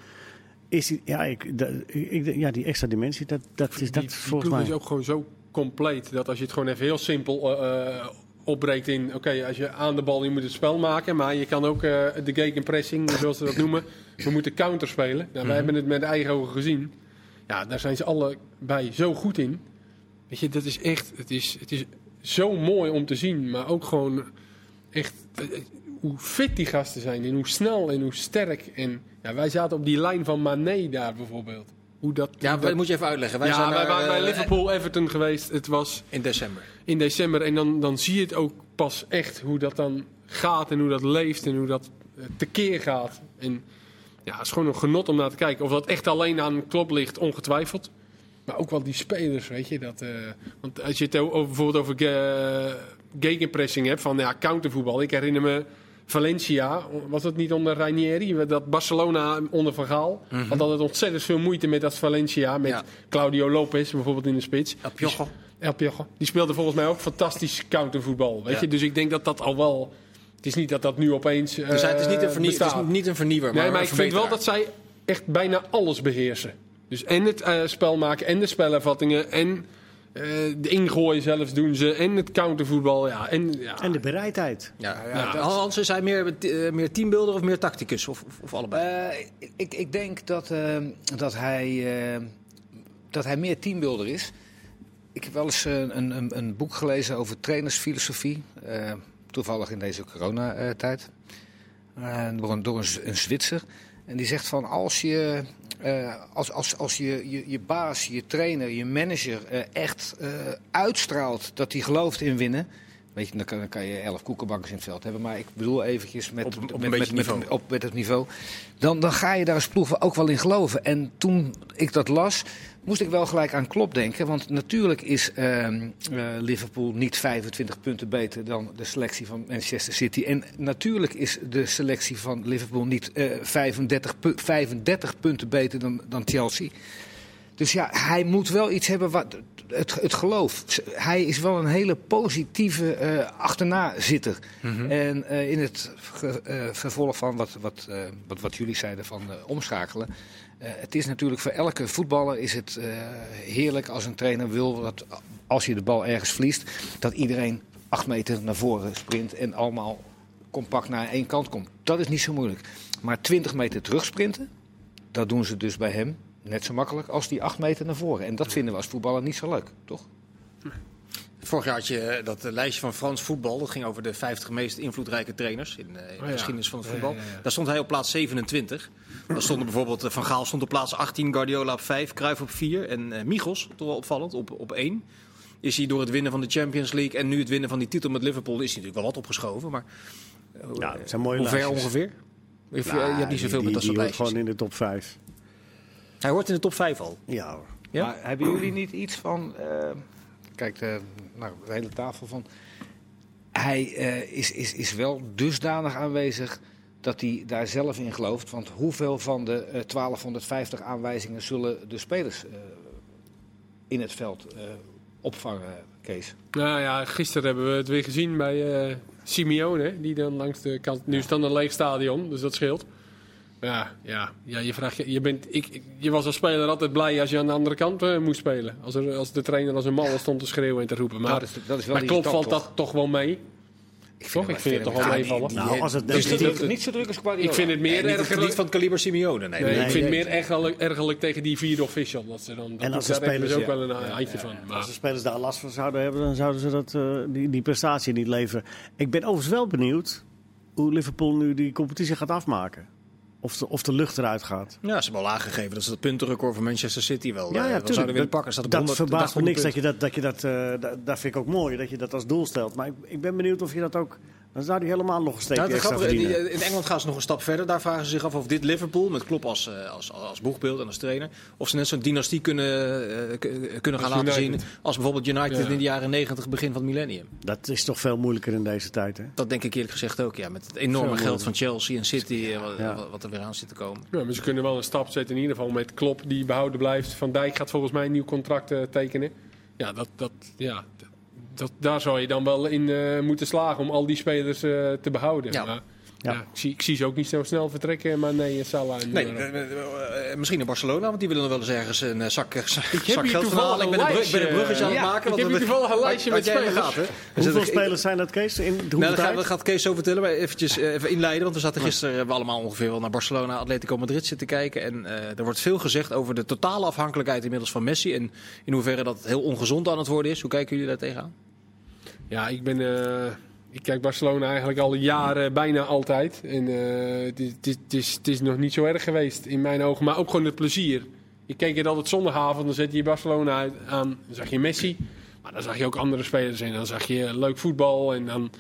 is die, ja, ik, dat- ik, ja, die extra dimensie, dat, dat is Die, dat die volgens mij. is ook gewoon zo compleet dat als je het gewoon even heel simpel eh, eh, opbreekt in... Oké, als je aan de bal, je moet het spel maken. Maar je kan ook eh, de gegenpressing, zoals ze dat (laughs) noemen. We moeten counter spelen. Nou, wij hebben het met eigen ogen gezien. Ja, daar zijn ze allebei zo goed in. Weet je, dat is echt... Het is, het is zo mooi om te zien. Maar ook gewoon echt... eh, hoe fit die gasten zijn en hoe snel en hoe sterk. En ja, wij zaten op die lijn van Mané daar bijvoorbeeld. Hoe dat, Ja, dat moet je even uitleggen. Wij ja, zijn wij waren bij eh, Liverpool Everton geweest. Het was In december. in december. En dan, dan zie je het ook pas echt hoe dat dan gaat en hoe dat leeft en hoe dat eh, tekeer gaat. En ja, het is gewoon een genot om naar te kijken. Of dat echt alleen aan Klopp ligt, ongetwijfeld. Maar ook wel die spelers, weet je. Dat, eh, want als je het over, bijvoorbeeld over ge- gegenpressing hebt, van ja, countervoetbal. Ik herinner me Valencia, was dat niet onder Ranieri? Dat Barcelona onder Van Gaal. Had altijd ontzettend veel moeite met dat Valencia. Met Ja. Claudio Lopez bijvoorbeeld in de spits. El Piojo. El Piojo. Die speelde volgens mij ook fantastisch countervoetbal. Weet Ja. je? Dus ik denk dat dat al wel... Het is niet dat dat nu opeens eh Dus het, is niet een vernie- het is niet een vernieuwer, maar, Nee, maar ik vind wel dat zij echt bijna alles beheersen. Dus en het eh, spel maken en de spelervattingen en Eh, de ingooien zelfs doen ze. En het countervoetbal. Ja, en, ja. En de bereidheid. Ja, ja, dat- Hans, is hij meer, eh, meer teambuilder of meer tacticus? Of, of, of allebei? Eh, ik, ik denk dat, dat, hij, eh, dat hij meer teambuilder is. Ik heb wel eens een, een, een boek gelezen over trainersfilosofie. toevallig in deze coronatijd. Eh, door een, door een Zwitser. En die zegt van als je, eh, als, als, als je, je, je baas, je trainer, je manager eh, echt eh, uitstraalt dat hij gelooft in winnen. Weet je, dan kan, dan kan je elf koekenbankers in het veld hebben. Maar ik bedoel eventjes met, Op- met, met, met, op met het niveau. Dan, dan ga je daar als ploeg ook wel in geloven. En toen ik dat las, moest ik wel gelijk aan Klopp denken. Want natuurlijk is ehm, eh, Liverpool niet 25 punten beter dan de selectie van Manchester City. En natuurlijk is de selectie van Liverpool niet eh, 35, pu- 35 punten beter dan, dan Chelsea. Dus ja, hij moet wel iets hebben wat. Het, het geloof. Hij is wel een hele positieve eh achternazitter. En eh, in het eh, vervolg van wat, wat, wat, wat jullie zeiden van omschakelen. het is natuurlijk voor elke voetballer is het heerlijk als een trainer wil dat als je de bal ergens verliest, dat iedereen acht meter naar voren sprint en allemaal compact naar één kant komt. Dat is niet zo moeilijk. Maar 20 meter terugsprinten, dat doen ze dus bij hem net zo makkelijk als die acht meter naar voren. En dat vinden we als voetballer niet zo leuk, toch? Vorig jaar had je eh, dat eh, lijstje van Frans voetbal. Dat ging over de 50 meest invloedrijke trainers in, eh, de ja. geschiedenis van het voetbal. Daar stond hij op plaats 27. Daar stonden bijvoorbeeld Van Gaal stond op plaats 18, Guardiola op 5, Cruijff op 4 en eh Michels, toch wel opvallend, op, op 1. Is hij door het winnen van de Champions League en nu het winnen van die titel met Liverpool, is hij natuurlijk wel wat opgeschoven. Maar Ja, het zijn mooie hoe ver lijstjes. ongeveer? Je, Nou, je hebt niet zoveel die, met dat soort lijstjes. gewoon in de top 5. Hij hoort in de top 5 al. Ja hoor. Ja? Maar hebben jullie niet iets van... eh, kijk, de, nou, de hele tafel van... Hij eh, is, is, is wel dusdanig aanwezig dat hij daar zelf in gelooft. Want hoeveel van de eh, 1250 aanwijzingen zullen de spelers eh, in het veld eh, opvangen, Kees? Nou ja, gisteren hebben we het weer gezien bij eh Simeone. Die dan langs de kant. Nu is het dan een leeg stadion, dus dat scheelt. Ja, ja, ja je, vraagt, je, je, bent, ik, ik- je was als speler altijd blij als je aan de andere kant eh, moest spelen. Als, er, als de trainer als een malle stond te schreeuwen en te roepen. Maar, dat is, dat is wel maar klopt, stand, valt toch? dat toch wel mee? Toch? Ik vind het toch wel meevallen. Nou, als het Dus niet, niet zo druk als Guardiola. Ik vind het meer ergerlijk. niet van het kaliber Simeone. Nee, Nee, Nee, ik vind het meer ergerlijk, ergerlijk tegen die vierde official. Dat ze dan, dat En als de ze ook spelers- wel een handje van. Maar, Als de spelers daar last van zouden hebben, dan zouden ze dat, eh, die, die prestatie niet leveren. Ik ben overigens wel benieuwd hoe Liverpool nu die competitie gaat afmaken. Of de, of de lucht eruit gaat. Ja, ze hebben al aangegeven dat ze het puntenrecord van Manchester City wel, Ja, eh, ja, tuurlijk. zouden willen Dat- pakken. Staat op dat 100 verbaast me 100 niks dat je dat, dat, je dat, eh, dat, dat vind ik ook mooi, dat je dat als doel stelt. Maar ik, ik ben benieuwd of je dat ook, dan zou hij helemaal nog een steekje Nou, extra verdienen. eh, in Engeland gaan ze nog een stap verder. Daar vragen ze zich af of dit Liverpool, met Klopp als, eh, als, als boegbeeld en als trainer, of ze net zo'n dynastie kunnen, eh, kunnen gaan Als laten United. zien als bijvoorbeeld United Ja. in de jaren 90, begin van het millennium. Dat is toch veel moeilijker in deze tijd, hè? Dat denk ik eerlijk gezegd ook, ja. Met het enorme Veel geld van Chelsea en City, wat, Ja. wat- er weer aan zit te komen. ja, maar ze kunnen wel een stap zetten in ieder geval met Klop die behouden blijft. Van Dijk gaat volgens mij een nieuw contract tekenen. Ja, dat, dat, ja dat, daar zou je dan wel in eh, moeten slagen om al die spelers eh, te behouden. Ja. Maar, Ja. ja. ik, zie, ik zie ze ook niet zo snel vertrekken, maar nee, Salah. En Nee, eh, misschien in Barcelona, want die willen nog wel eens ergens een eh, zak, (laughs) hier geld van halen. Ik ben een een, brug- ik ben een lijstje, bruggetje aan het maken. ik heb hier toevallig een lijstje met spelers. hè? Hoeveel ik- spelers zijn dat, Kees? In de Nou, dat, gaat, tijd? dat gaat Kees zo vertellen, maar eventjes eh, even inleiden. Want we zaten gisteren we allemaal ongeveer wel naar Barcelona, Atletico Madrid zitten kijken. En eh, er wordt veel gezegd over de totale afhankelijkheid inmiddels van Messi. En in hoeverre dat heel ongezond aan het worden is. Hoe kijken jullie daar tegenaan? Ja, ik ben. Ik kijk Barcelona eigenlijk al jaren bijna altijd. En eh, het, is, het, is, het, nog niet zo erg geweest in mijn ogen. Maar ook gewoon het plezier. Ik keek het altijd zondagavond, dan zet je Barcelona uit- aan. Dan zag je Messi. Maar dan zag je ook andere spelers in. Dan zag je leuk voetbal. En dan,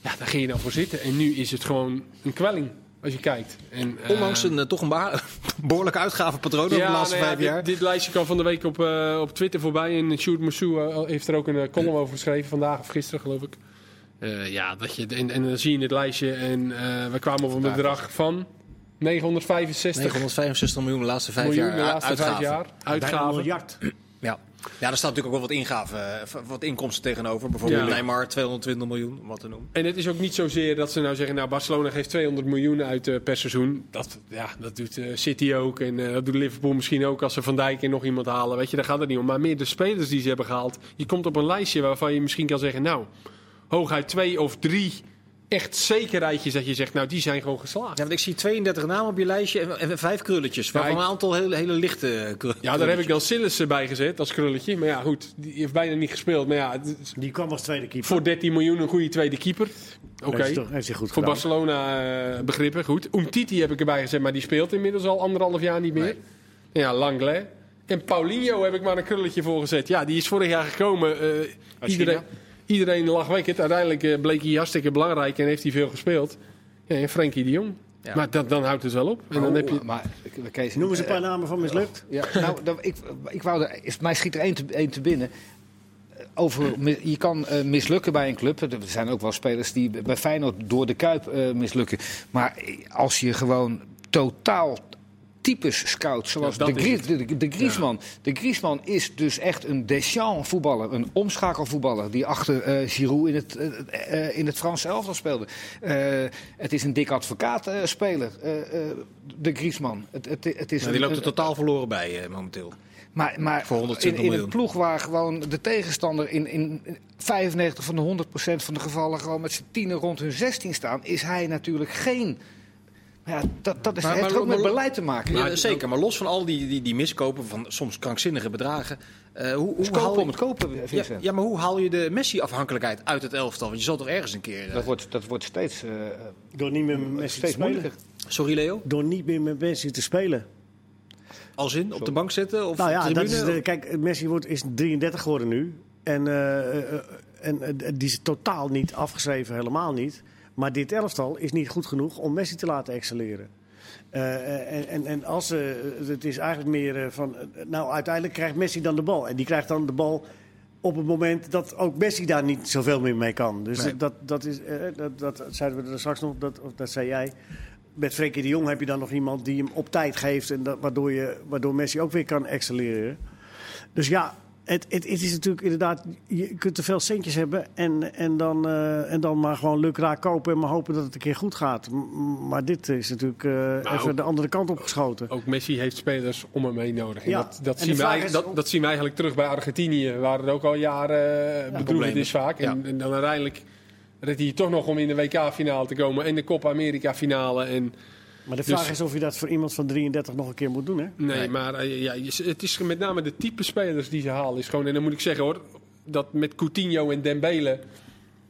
ja, daar ging je dan voor zitten. En nu is het gewoon een kwelling als je kijkt. En, eh, Ondanks een eh, toch een (laughs) behoorlijke uitgavenpatroon over de laatste nou ja, vijf dit, jaar. Dit, lijstje kwam van de week op, op Twitter voorbij. En Sjoerd Moussou heeft er ook een column over geschreven. Vandaag of gisteren, geloof ik. Eh, ja, dat je, en, en dan zie je het lijstje. En eh, we kwamen op een bedrag van 965 965 miljoen de laatste vijf miljoen jaar de laatste uitgaven. vijf jaar. Bijna een Uitgaven. miljard. Ja. ja, er staat natuurlijk ook wel wat ingaven, eh, wat inkomsten tegenover. Bijvoorbeeld Ja. Neymar 220 miljoen, om wat te noemen. En het is ook niet zozeer dat ze nou zeggen, nou Barcelona geeft 200 miljoen uit eh, per seizoen. Dat, ja, dat doet eh, City ook en eh, dat doet Liverpool misschien ook als ze Van Dijk en nog iemand halen. Weet je, daar gaat het niet om. Maar meer de spelers die ze hebben gehaald. Je komt op een lijstje waarvan je misschien kan zeggen, nou, hooguit twee of drie echt zekerheidjes dat je zegt, nou die zijn gewoon geslaagd. Ja, want ik zie 32 namen op je lijstje en, en vijf krulletjes. Waarvan ik- een aantal hele, hele lichte krulletjes. Ja, daar heb ik dan Sillis bij gezet als krulletje. Maar ja, goed, die heeft bijna niet gespeeld. Maar ja, Die kwam als tweede keeper. voor 13 miljoen een goede tweede keeper. Oké. Goed Voor gedaan. Barcelona eh, begrippen, goed. Umtiti heb ik erbij gezet, maar die speelt inmiddels al anderhalf jaar niet meer. Ja, Langlais. En Paulinho heb ik maar een krulletje voor gezet. Ja, die is vorig jaar gekomen. eh, iedereen, iedereen lag wekkend. Uiteindelijk eh, bleek hij hartstikke belangrijk en heeft hij veel gespeeld. Ja, en Frenkie de Jong. Ja. Maar dat, dan houdt het wel op. En dan heb je... Maar, Kees, Noem eens een eh, paar namen van mislukt. Ja, nou, dat, ik, ik wou er, is- mij schiet er één te, één te binnen. Over, je kan eh, mislukken bij een club. Er zijn ook wel spelers die bij Feyenoord door de Kuip eh, mislukken. Maar als je gewoon totaal types scout, zoals Ja, de, Gries, de, de Griezmann. De Griezmann is dus echt een Deschamps voetballer, een omschakelvoetballer... die achter eh Giroud in het, eh, eh, in het Franse elftal speelde. Het is een dik advocaat speler, de Griezmann. Het, het, het is Nou, die loopt er totaal verloren bij momenteel. maar, maar Voor 120 in, in een ploeg waar gewoon de tegenstander in, in 95 van de 100% van de gevallen gewoon met z'n tienen rond hun 16 staan, is hij natuurlijk geen. Ja, dat, dat is, Maar- heeft maar- ook met beleid te maken. Ja, zeker, maar los van al die, die, die miskopen van soms krankzinnige bedragen. eh, hoe, hoe haal je- om het kopen, ja, Vincent. ja, maar hoe haal je de Messi-afhankelijkheid uit het elftal? Want je zal toch ergens een keer... eh, Dat, wordt, dat wordt steeds, eh, Door niet meer met Messi te steeds spelen. moeilijker. Sorry Leo, Door niet meer met Messi te spelen. als in op de bank zitten of Nou ja, dat is de, kijk, Messi wordt, is 33 geworden nu. En, en die is totaal niet afgeschreven, helemaal niet. Maar dit elftal is niet goed genoeg om Messi te laten excelleren. Eh, en, en, en als, eh, het is eigenlijk meer eh, van... eh, nou, uiteindelijk krijgt Messi dan de bal. En die krijgt dan de bal op het moment dat ook Messi daar niet zoveel meer mee kan. Dus Nee. dat, dat, is, eh, dat, dat zeiden we er straks nog, dat, of dat zei jij. Met Frenkie de Jong heb je dan nog iemand die hem op tijd geeft... En dat, waardoor, je, waardoor Messi ook weer kan excelleren. Dus ja, het, het, het is natuurlijk inderdaad... Je kunt te veel centjes hebben en, en, dan, eh, en dan maar gewoon lukraak kopen... en maar hopen dat het een keer goed gaat. M- Maar dit is natuurlijk eh, even de andere kant op geschoten. Ook Messi heeft spelers om hem heen nodig. Ja, dat, dat, zien we vraag eigenlijk, is- dat, dat zien we eigenlijk terug bij Argentinië, waar het ook al jaren uh, bedroevend is vaak. En, Ja. en dan uiteindelijk redt hij toch nog om in de WK-finale te komen en de Copa America-finale. En Maar de vraag Dus- is of je dat voor iemand van 33 nog een keer moet doen, hè? Nee, Nee. maar eh, ja, het is met name de type spelers die ze halen. Is gewoon, en dan moet ik zeggen hoor, dat met Coutinho en Dembele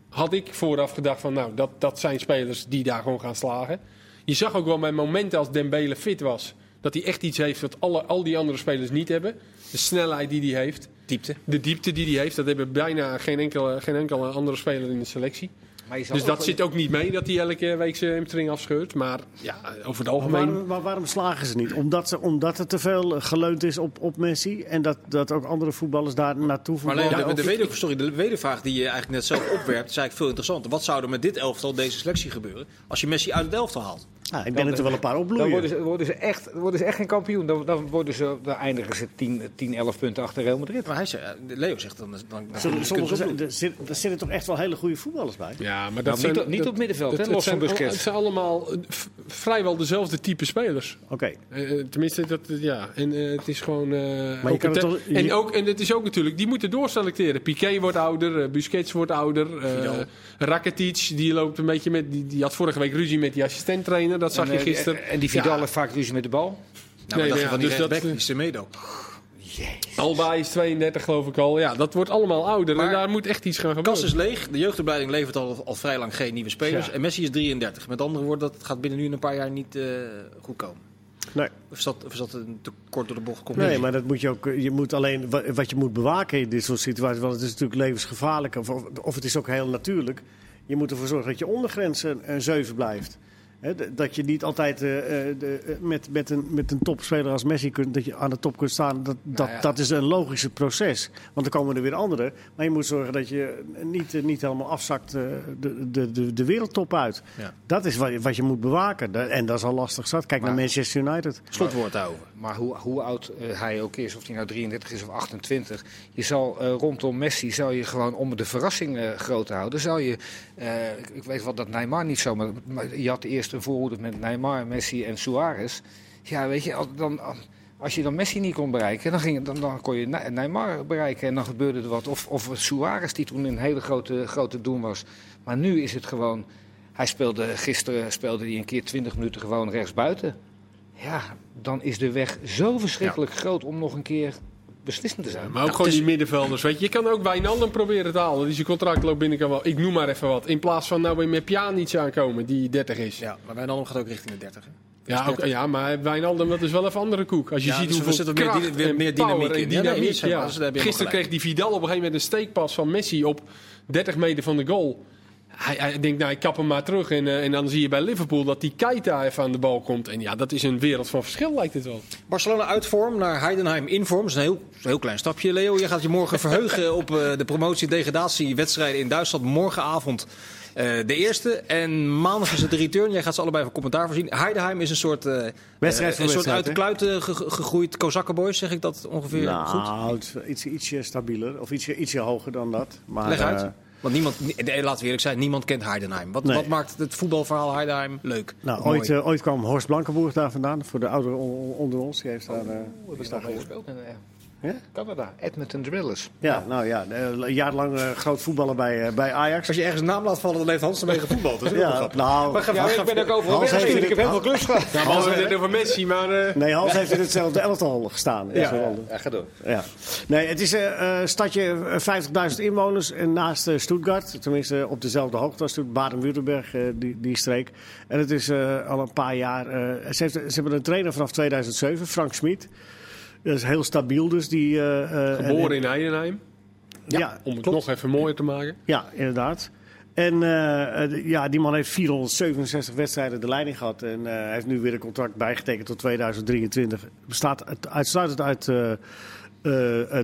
had ik vooraf gedacht van nou, dat, dat zijn spelers die daar gewoon gaan slagen. Je zag ook wel bij momenten als Dembele fit was, dat hij echt iets heeft wat alle, al die andere spelers niet hebben. De snelheid die hij heeft, Diepte. de diepte die hij heeft, dat hebben bijna geen enkele, geen enkele andere speler in de selectie. Maar Dus dat zit ook niet mee dat hij elke week zijn hamstring afscheurt. Maar ja, over het Maar algemeen... waarom, maar waarom slagen ze niet? Omdat, ze, omdat er te veel geleund is op, op Messi en dat, dat ook andere voetballers daar naartoe Maar voetballen. Leo, de, de, Of- weder, sorry, de wedervraag die je eigenlijk net zelf opwerpt, is eigenlijk veel interessanter. Wat zou er met dit elftal, deze selectie gebeuren, als je Messi uit het elftal haalt? Nou, ik denk dat er wel een paar Dan opbloeien. worden ze, worden, ze echt, worden ze echt geen kampioen. Dan, dan, worden ze, dan eindigen ze 10, 10, 11 punten achter Real Madrid. Maar hij zei, eh, Leo zegt dan, dan, dan, dan Sommige- er, zit- er zitten toch echt wel hele goede voetballers bij. Ja, maar Nou, niet op- niet op middenveld, hè, het los zijn van al- Busquets. Het zijn allemaal vrijwel dezelfde type spelers. Oké. Eh, eh, tenminste, dat, eh, ja. En het is gewoon. eh, ook kan het- het toch- je- en, ook, en het is ook natuurlijk, die moeten doorselecteren. Piqué wordt ouder, Busquets wordt ouder. eh. Rakitic, die loopt een beetje met. Die, die had vorige week ruzie met die assistenttrainer, dat zag en, je gisteren. En die Vidal Ja. heeft vaak ruzie met de bal. Nou, Nee, ja, van die dus dat- rechtsback, die Alba is 32, geloof ik al. Ja, dat wordt allemaal ouder. Maar en daar moet echt iets gaan De gebeuren. kas is leeg, de jeugdopleiding levert al, al vrij lang geen nieuwe spelers. Ja. En Messi is 33. Met andere woorden, dat gaat binnen nu een paar jaar niet eh, goed komen. Nee. Of is, dat, of is dat een te kort door de bocht? Komt Nee, maar dat moet je ook. Je moet alleen wa- wat je moet bewaken in dit soort situaties, want het is natuurlijk levensgevaarlijk, of, of het is ook heel natuurlijk. Je moet ervoor zorgen dat je ondergrens een, een 7 blijft. Dat je niet altijd eh, eh, de, eh, met, met, een, met een topspeler als Messi kunt, dat je aan de top kunt staan. Dat, dat, ja. dat is een logische proces. Want dan komen er weer anderen. Maar je moet zorgen dat je niet, niet helemaal afzakt de, de, de, de wereldtop uit. Ja. Dat is wat je, wat je moet bewaken. En dat is al lastig zat. Kijk naar Manchester United. Slotwoord daarover. Maar hoe, hoe oud eh, hij ook is, of hij nou 33 is of 28, je zal eh, rondom Messi zou je gewoon om de verrassing eh, groot te houden, zou je, eh, ik, weet wel dat Neymar niet zo, maar, maar je had eerst een voorhoede met Neymar, Messi en Suarez. Ja, weet je, dan, als je dan Messi niet kon bereiken, dan, ging, dan, dan kon je Ne- Neymar bereiken en dan gebeurde er wat. Of, of Suarez, die toen een hele grote, grote doen was. Maar nu is het gewoon, hij speelde gisteren speelde hij een keer 20 minuten gewoon rechtsbuiten. Ja, dan is de weg zo verschrikkelijk groot om nog een keer beslissend te zijn. Maar ook gewoon die middenvelders. Weet je. je kan ook Wijnaldum proberen te halen. Die zijn contract loopt binnen kan wel. Ik noem maar even wat. In plaats van nou weer met Pjanic aankomen, die 30 is. Ja, Ja, maar Wijnaldum gaat ook richting de 30. Hè? ook, ja maar Wijnaldum, dat is wel even andere koek. Als je Ja, ziet dus er hoeveel zit meer meer power dynamiek in. Ja, nee, dynamiek, ja. dus Gisteren kreeg die Vidal op een gegeven moment een steekpas van Messi op 30 meter van de goal. Hij, hij denkt, nou, ik kap hem maar terug. En, eh, en dan zie je bij Liverpool dat die Keita even aan de bal komt. En ja, dat is een wereld van verschil, lijkt het wel. Barcelona uit vorm naar Heidenheim in vorm. Dat is een heel, heel klein stapje, Leo. Je gaat je morgen verheugen op eh, de promotie-degradatiewedstrijden in Duitsland. Morgenavond eh, de eerste. En maandag is het de return. Jij gaat ze allebei van commentaar voorzien. Heidenheim is een soort, eh, Wedstrijd een soort uit de kluiten ge- gegroeid Kozakkenboys. Zeg ik dat ongeveer goed? Nou, het is iets, ietsje stabieler. Of ietsje, ietsje hoger dan dat. Maar, Leg uit. Want niemand, nee, laten we eerlijk zijn, niemand kent Heidenheim. Wat, Nee. wat maakt het voetbalverhaal Heidenheim leuk? Nou, ooit, eh, ooit kwam Horst Blankenburg daar vandaan. Voor de ouderen on- onder ons. Die heeft daar, eh, mee gehoord. gespeeld Ja? Canada. Edmonton Drillers. Ja, nou ja. eh, Een jaar lang eh, groot voetballer bij, eh, bij Ajax. Als je ergens een naam laat vallen, dan heeft Hans ermee gevoetbald. Dat is Ja, grappig. nou, Maar Ja, ik ben ook overal Hans weg. heeft Ik heb heel veel klus gehad. Nou, hadden het net over Messi, maar... eh, nee, Hans heeft in hetzelfde elftal gestaan. Ja. Ja, ga door. Ja. Nee, het is een eh, stadje, eh, 50.000 inwoners en naast Stuttgart. Tenminste op dezelfde hoogte als Stuttgart, Baden-Württemberg, die, die streek. En het is eh, al een paar jaar... eh, ze, heeft- ze hebben een trainer vanaf 2007, Frank Schmid. Dat is heel stabiel dus. Die, eh, eh, Geboren en- in Heidenheim. Ja, Om het klopt. nog even mooier te maken. Ja, inderdaad. En eh, ja, die man heeft 467 wedstrijden de leiding gehad. En eh, heeft nu weer een contract bijgetekend tot 2023. Bestaat uit- uitsluitend uit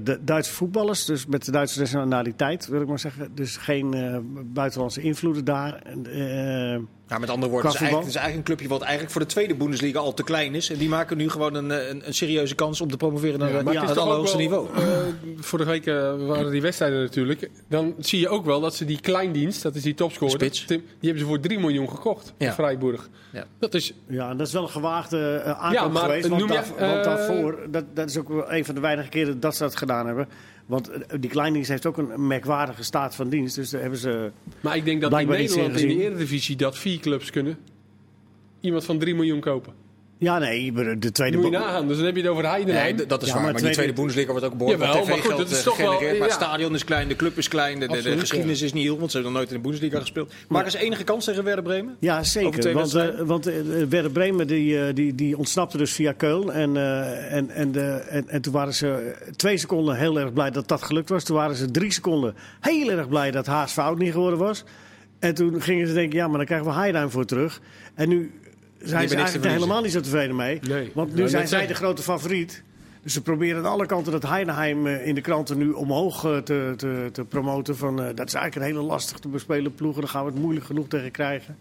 de Duitse voetballers. Dus met de Duitse nationaliteit, wil ik maar zeggen. Dus geen buitenlandse invloeden daar. En, Ja, met andere woorden, het is, Qua eigenlijk, het is eigenlijk een clubje wat eigenlijk voor de tweede Bundesliga al te klein is. En die maken nu gewoon een, eh, een, een serieuze kans om te promoveren naar Maar naar het allerhoogste niveau. eh, vorige week eh, waren die wedstrijden natuurlijk. Dan zie je ook wel dat ze die kleindienst, dat is die topscorer, spits. Die hebben ze voor 3 miljoen gekocht. Ja. Ja. Freiburg. Ja. Dat is, ja, dat is wel een gewaagde eh, aankoop Ja, maar geweest. Want, noem je, daar- want daarvoor, dat, dat is ook wel een van de weinige keren dat ze dat gedaan hebben. Want eh, die kleindienst heeft ook een merkwaardige staat van dienst. Dus daar hebben ze... maar ik denk dat in Nederland in de. Eredivisie dat vier clubs kunnen iemand van 3 miljoen kopen. Ja, nee, maar de tweede... Moet je nagaan. Dus dan heb je het over Heidenheim. Nee, dat is Ja, waar. maar Maar die tweede- Bundesliga wordt ook behoorlijk Jawel, maar goed, dat is eh, toch wel-. Maar het ja. stadion is klein, de club is klein, de, de, geschiedenis is niet heel, want ze hebben nog nooit in de Bundesliga gespeeld. Maken ze enige kans tegen Werder Bremen? Ja, zeker. Want, eh, want eh, Werder Bremen die, die, die ontsnapte dus via Keulen. En, eh, en, en, de, en, en toen waren ze twee seconden heel erg blij dat dat gelukt was. Toen waren ze drie seconden heel erg blij dat Haas fout niet geworden was. En toen gingen ze denken, ja, maar dan krijgen we Heidenheim voor terug. En nu zijn ze eigenlijk helemaal niet zo tevreden mee. Nee. Want Ik nu zijn zij zeggen. de grote favoriet. Dus ze proberen aan alle kanten dat Heidenheim eh, in de kranten nu omhoog eh, te, te, te promoten. Van, eh, dat is eigenlijk een hele lastig te bespelen ploeg. En daar gaan we het moeilijk genoeg tegen krijgen.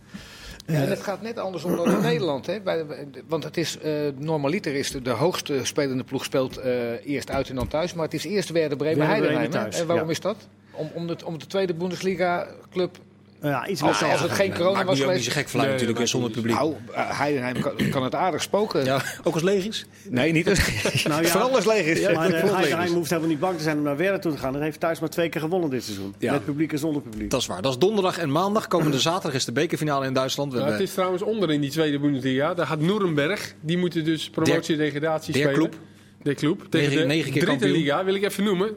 Ja, en het gaat net andersom dan in Nederland. Hè? Bij, want het is, eh, normaliter is de, de hoogste spelende ploeg speelt eh, eerst uit en dan thuis. Maar het is eerst Werder Bremen Werder Bremen Heidenheim. hè? thuis, En waarom ja. is dat? Om, om, de, om de tweede Bundesliga club... Ja, iets Als, meer als het geen corona was niet geweest... zo gek Nee, natuurlijk zonder niet. publiek. Nou, eh, Heidenheim kan, kan het aardig spoken. Ja, ook als legis? Nee, niet als... (laughs) Nou ja, Vooral als leeg is. maar (laughs) Ja, eh, leeg is. Heidenheim hoeft helemaal niet bang te zijn om naar Werder toe te gaan. Dat heeft thuis maar twee keer gewonnen dit seizoen. Ja. Met publiek en zonder publiek. Dat is waar. Dat is donderdag en maandag. Komende (clears throat) zaterdag is de bekerfinale in Duitsland. We Nou, het is trouwens onder in die tweede Bundesliga. Daar gaat Nuremberg. Die moeten dus promotie en degradatie der spelen. club. De club. Tegen Negen- de negen keer dritte kampioen. liga, wil ik even noemen.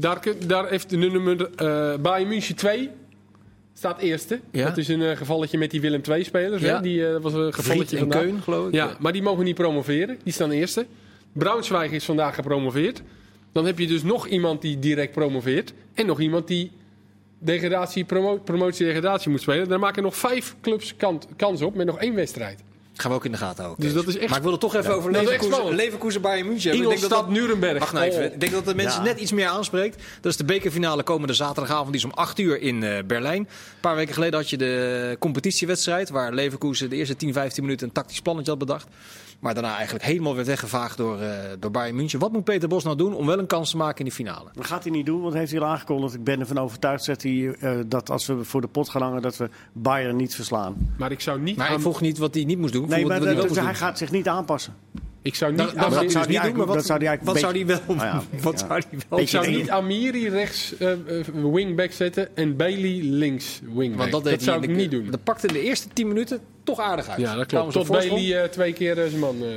Daar, daar heeft de nummer eh Bayern München 2 staat eerste. Ja. Dat is een eh, gevalletje met die Willem II spelers. Ja. Hè? Die eh, was een gevalletje vandaag. Keun, geloof ik. Ja, maar die mogen niet promoveren. Die staan eerste. Braunschweig is vandaag gepromoveerd. Dan heb je dus nog iemand die direct promoveert. En nog iemand die degradatie, promo promotie-degradatie moet spelen, dan maken nog vijf clubs kant, kans op met nog één wedstrijd. Gaan we ook in de gaten houden. Dus Kees. dat is echt- Maar ik wil het toch even over Leverkusen. Leverkusen Bayern München hebben. Ik denk dat dat- Nuremberg. Wacht nou even. Oh. Ik denk dat de mensen Ja. net iets meer aanspreekt. Dat is de bekerfinale komende zaterdagavond. Die is om 8 uur in eh, Berlijn. Een paar weken geleden had je de competitiewedstrijd. Waar Leverkusen de eerste 10, 15 minuten een tactisch plannetje had bedacht. Maar daarna eigenlijk helemaal werd weggevaagd door, eh, door Bayern München. Wat moet Peter Bos nou doen om wel een kans te maken in die finale? Dat gaat hij niet doen, want hij heeft hij al aangekondigd. Ik ben ervan overtuigd zegt hij, eh, dat als we voor de pot gaan hangen, dat we Bayern niet verslaan. Maar ik zou niet, Maar aan- vroeg niet wat hij niet moest doen. Ik Nee, vroeg maar wat hij dat- hij gaat zich niet aanpassen. Ik zou niet, Dat, dat, dat zou niet doen, maar wat, dat zou hij eigenlijk wat zou hij wel, ja, (laughs) wat ja. zou hij wel ik zou niet Amiri rechts eh, eh, wingback zetten en Bailey links wingback. Want dat, deed hij zou ik de- niet doen. Dat pakte in de eerste 10 minuten toch aardig uit. Ja, dat klopt. Tot Bailey eh, twee keer zijn man. eh,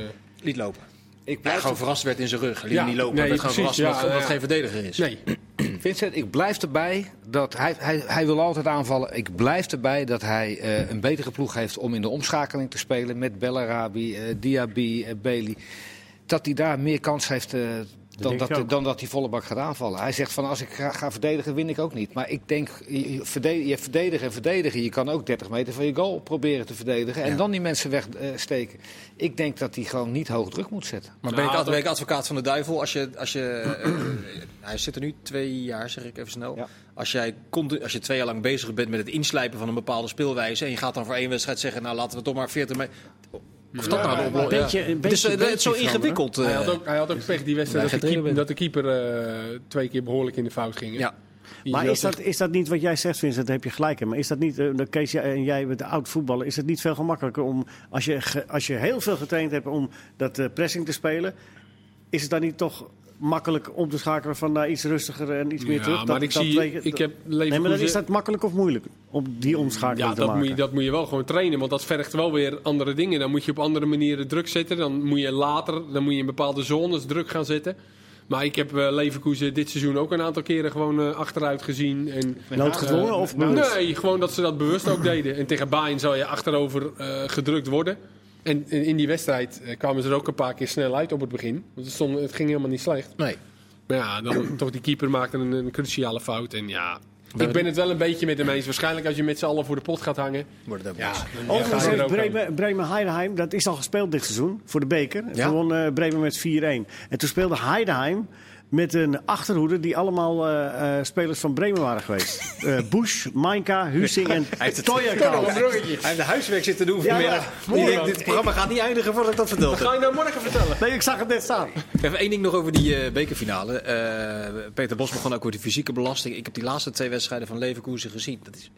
liet lopen. Ik Ja, gewoon verrast werd in zijn rug. Liet Ja, niet lopen. nee, werd gewoon precies, verrast ja, ja. geen verdediger is. nee, Vincent, ik blijf erbij dat hij, hij, hij wil altijd aanvallen. Ik blijf erbij dat hij eh, een betere ploeg heeft om in de omschakeling te spelen met Bellarabi, eh Diaby, eh, Bailey. Dat hij daar meer kans heeft dan, dat, dan dat hij volle bak gaat aanvallen. Hij zegt van als ik ga, ga verdedigen, win ik ook niet. Maar ik denk, je, je verdedigen, je verdedigen en verdedigen. Je kan ook 30 meter van je goal proberen te verdedigen. En Ja. dan die mensen wegsteken. ik denk dat hij gewoon niet hoog druk moet zetten. Maar ben ik, Nou, ben ik advocaat van de duivel als je... Als je eh, eh, hij zit er nu twee jaar, zeg ik even snel. Ja. Als, jij, als je twee jaar lang bezig bent met het inslijpen van een bepaalde speelwijze... en je gaat dan voor één wedstrijd zeggen... nou laten we toch maar 40 meter... Of dat nou de beetje, ja. een Het is, beetje, eh, het is zo ingewikkeld. hij, eh. had ook, hij had ook pech die wedstrijd dat de, keeper, trainer dat de keeper eh, twee keer behoorlijk in de fout ging. ja. Maar is dat, is dat niet wat jij zegt, Vincent? Daar heb je gelijk in. Maar is dat niet, eh, Kees jij- en jij bent de oud voetballer, is het niet veel gemakkelijker om, als je, ge- als je heel veel getraind hebt om dat eh, pressing te spelen, is het dan niet toch makkelijk om te schakelen van naar iets rustiger en iets meer Ja, terug? maar ik zie, ik heb Nee, maar dan is dat makkelijk of moeilijk om die omschakeling Ja, te dat maken? moet, je, dat moet je wel gewoon trainen, want dat vergt wel weer andere dingen. Dan moet je op andere manieren druk zetten. Dan moet je later, dan moet je in bepaalde zones druk gaan zetten. Maar ik heb eh, Leverkusen dit seizoen ook een aantal keren gewoon eh, achteruit gezien. En, Noodgedwongen eh, of bewust? Nee, gewoon dat ze dat bewust ook deden. En tegen Bayern zou je achterover eh, gedrukt worden. En, en in die wedstrijd eh, kwamen ze er ook een paar keer snel uit op het begin. Want het, stond, het ging helemaal niet slecht. Nee. Maar ja, dan toch die keeper maakte een, een cruciale fout. En ja, ik ben het wel een beetje met hem eens. Waarschijnlijk als je met z'n allen voor de pot gaat hangen. Wordt het ook Ja, Overigens er. Bremen, Bremen Heidenheim, dat is al gespeeld dit seizoen voor de beker. Ja? Gewoon eh, Bremen met 4-1. En toen speelde Heidenheim met een achterhoede die allemaal eh, eh, spelers van Bremen waren geweest. Eh Bush, Mainka, Husing en (laughs) heeft het- Toyakal. Hij heeft de huiswerk zitten doen vanmiddag. ja. Ik dit programma gaat niet eindigen voordat ik dat verteld Wat ga je nou morgen vertellen? Nee, ik zag het net staan. Even één ding nog over die eh, bekerfinale. Eh, Peter Bos begon ook over de fysieke belasting. Ik heb die laatste twee wedstrijden van Leverkusen gezien. Dat is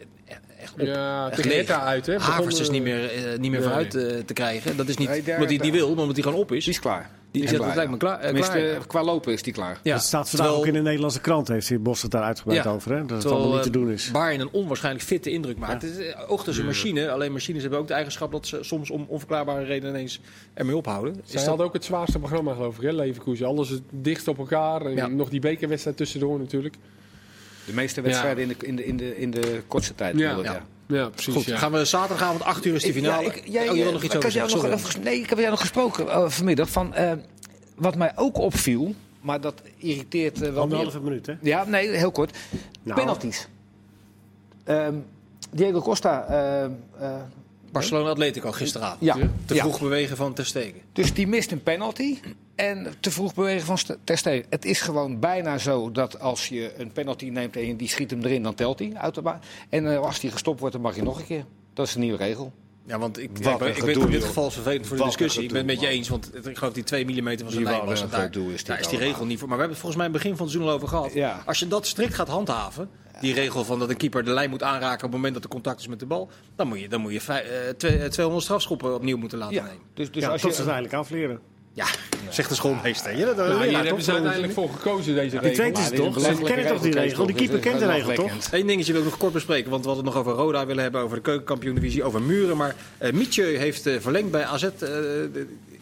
echt, op. Ja, echt tegen uit, hè? Havers is niet meer, niet meer nee. vooruit te krijgen. Dat is niet Nee, omdat hij het niet wil, maar omdat hij gewoon op is. Die is klaar. Die is lijkt me klaar. eh, Tenminste, klaar. qua lopen is die klaar. Ja, dat staat vandaag terwijl- ook in de Nederlandse krant, heeft hij Bos het daar uitgebreid Ja. over. Hè? Dat het Terwijl, allemaal niet te eh, doen is. Bayern een onwaarschijnlijk fitte indruk maakt. Het is eh, een machine. Alleen machines hebben ook de eigenschap dat ze soms om onverklaarbare redenen ineens ermee ophouden. Is Zij dat- hadden ook het zwaarste programma, geloof ik, hè? Leverkusen. Alles het dichtst op elkaar. En Ja. nog die bekerwedstrijd tussendoor natuurlijk. De meeste wedstrijden in, de, in, de, in, de, in de kortste tijd. Ja. bedoel ik, Ja. Ja, precies. Goed, ja. gaan we zaterdagavond 8 uur is die finale. Ja, ik, jij, oh, je wil nog eh, iets ik over zeggen? nog Nee, ik heb jou nog gesproken eh, vanmiddag. Van, eh, wat mij ook opviel, maar dat irriteert eh, wel Anderhalve minuut, hè? Ja, nee, heel kort. Nou. Penalties. Ehm, Diego Costa. Barcelona Atletico gisteravond. ja, Te ja. vroeg bewegen van Ter Stegen. Dus die mist een penalty. En te vroeg bewegen van Ter Stegen. Het is gewoon bijna zo dat als je een penalty neemt en die schiet hem erin, dan telt hij. En eh, als die gestopt wordt, dan mag je nog een keer. Dat is een nieuwe regel. Ja, want ik, ik, ben- ik in dit geval vervelend voor de discussie. Ik ben het met je eens, want het- ik geloof die 2 mm van zijn lijn was een het daar. is is die allemaal. regel niet voor. Maar we hebben het volgens mij begin van het seizoen al over gehad. Ja. Als je dat strikt gaat handhaven, die regel van dat een keeper de lijn moet aanraken op het moment dat er contact is met de bal, dan moet je, dan moet je vij- eh, twee- eh, 200 strafschoppen opnieuw moeten laten Ja, nemen. dus, dus ja, als je, ze het eigenlijk afleren. Ja, zegt de schoolmeester. Ja, dat, Nou, toch? hebben ze uiteindelijk voor gekozen, deze Die regel. tweede is Maar dit is toch? Ze kennen toch die regel? Die keeper kent de regel, toch? Eén dingetje wil ik nog kort bespreken, want we hadden het nog over Roda willen hebben, over de keukenkampioen-divisie, over muren. Maar eh Mietje heeft eh, verlengd bij AZ. eh,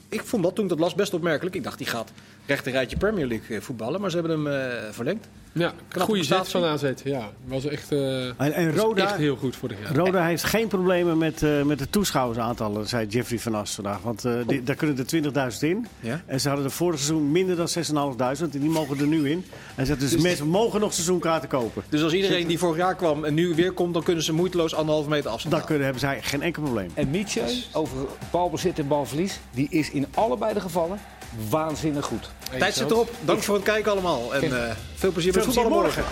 ik vond dat toen ik dat las best opmerkelijk. Ik dacht, die gaat rechter rijtje Premier League eh, voetballen. Maar ze hebben hem eh, verlengd. Ja, Knappe goede zet van AZ. Ja, was echt, eh, En, en was Roda, echt heel goed vorig jaar. Roda heeft geen problemen met, eh, met de toeschouwersaantallen, zei Jeffrey van As vandaag. Want eh, die- daar kunnen er 20.000 in. Ja? En ze hadden er vorig seizoen minder dan 6.500 en die mogen er nu in. Hij zegt dus, mensen mogen nog seizoenkaarten kopen. Dus als iedereen die vorig jaar kwam en nu weer komt, dan kunnen ze moeiteloos anderhalve meter afstand kunnen, hebben zij geen enkel probleem. En Mietje, over balbezit en balverlies, die is in allebei de gevallen waanzinnig goed. Tijd zit erop. Dank voor het kijken allemaal. En eh, veel plezier met voetballen morgen.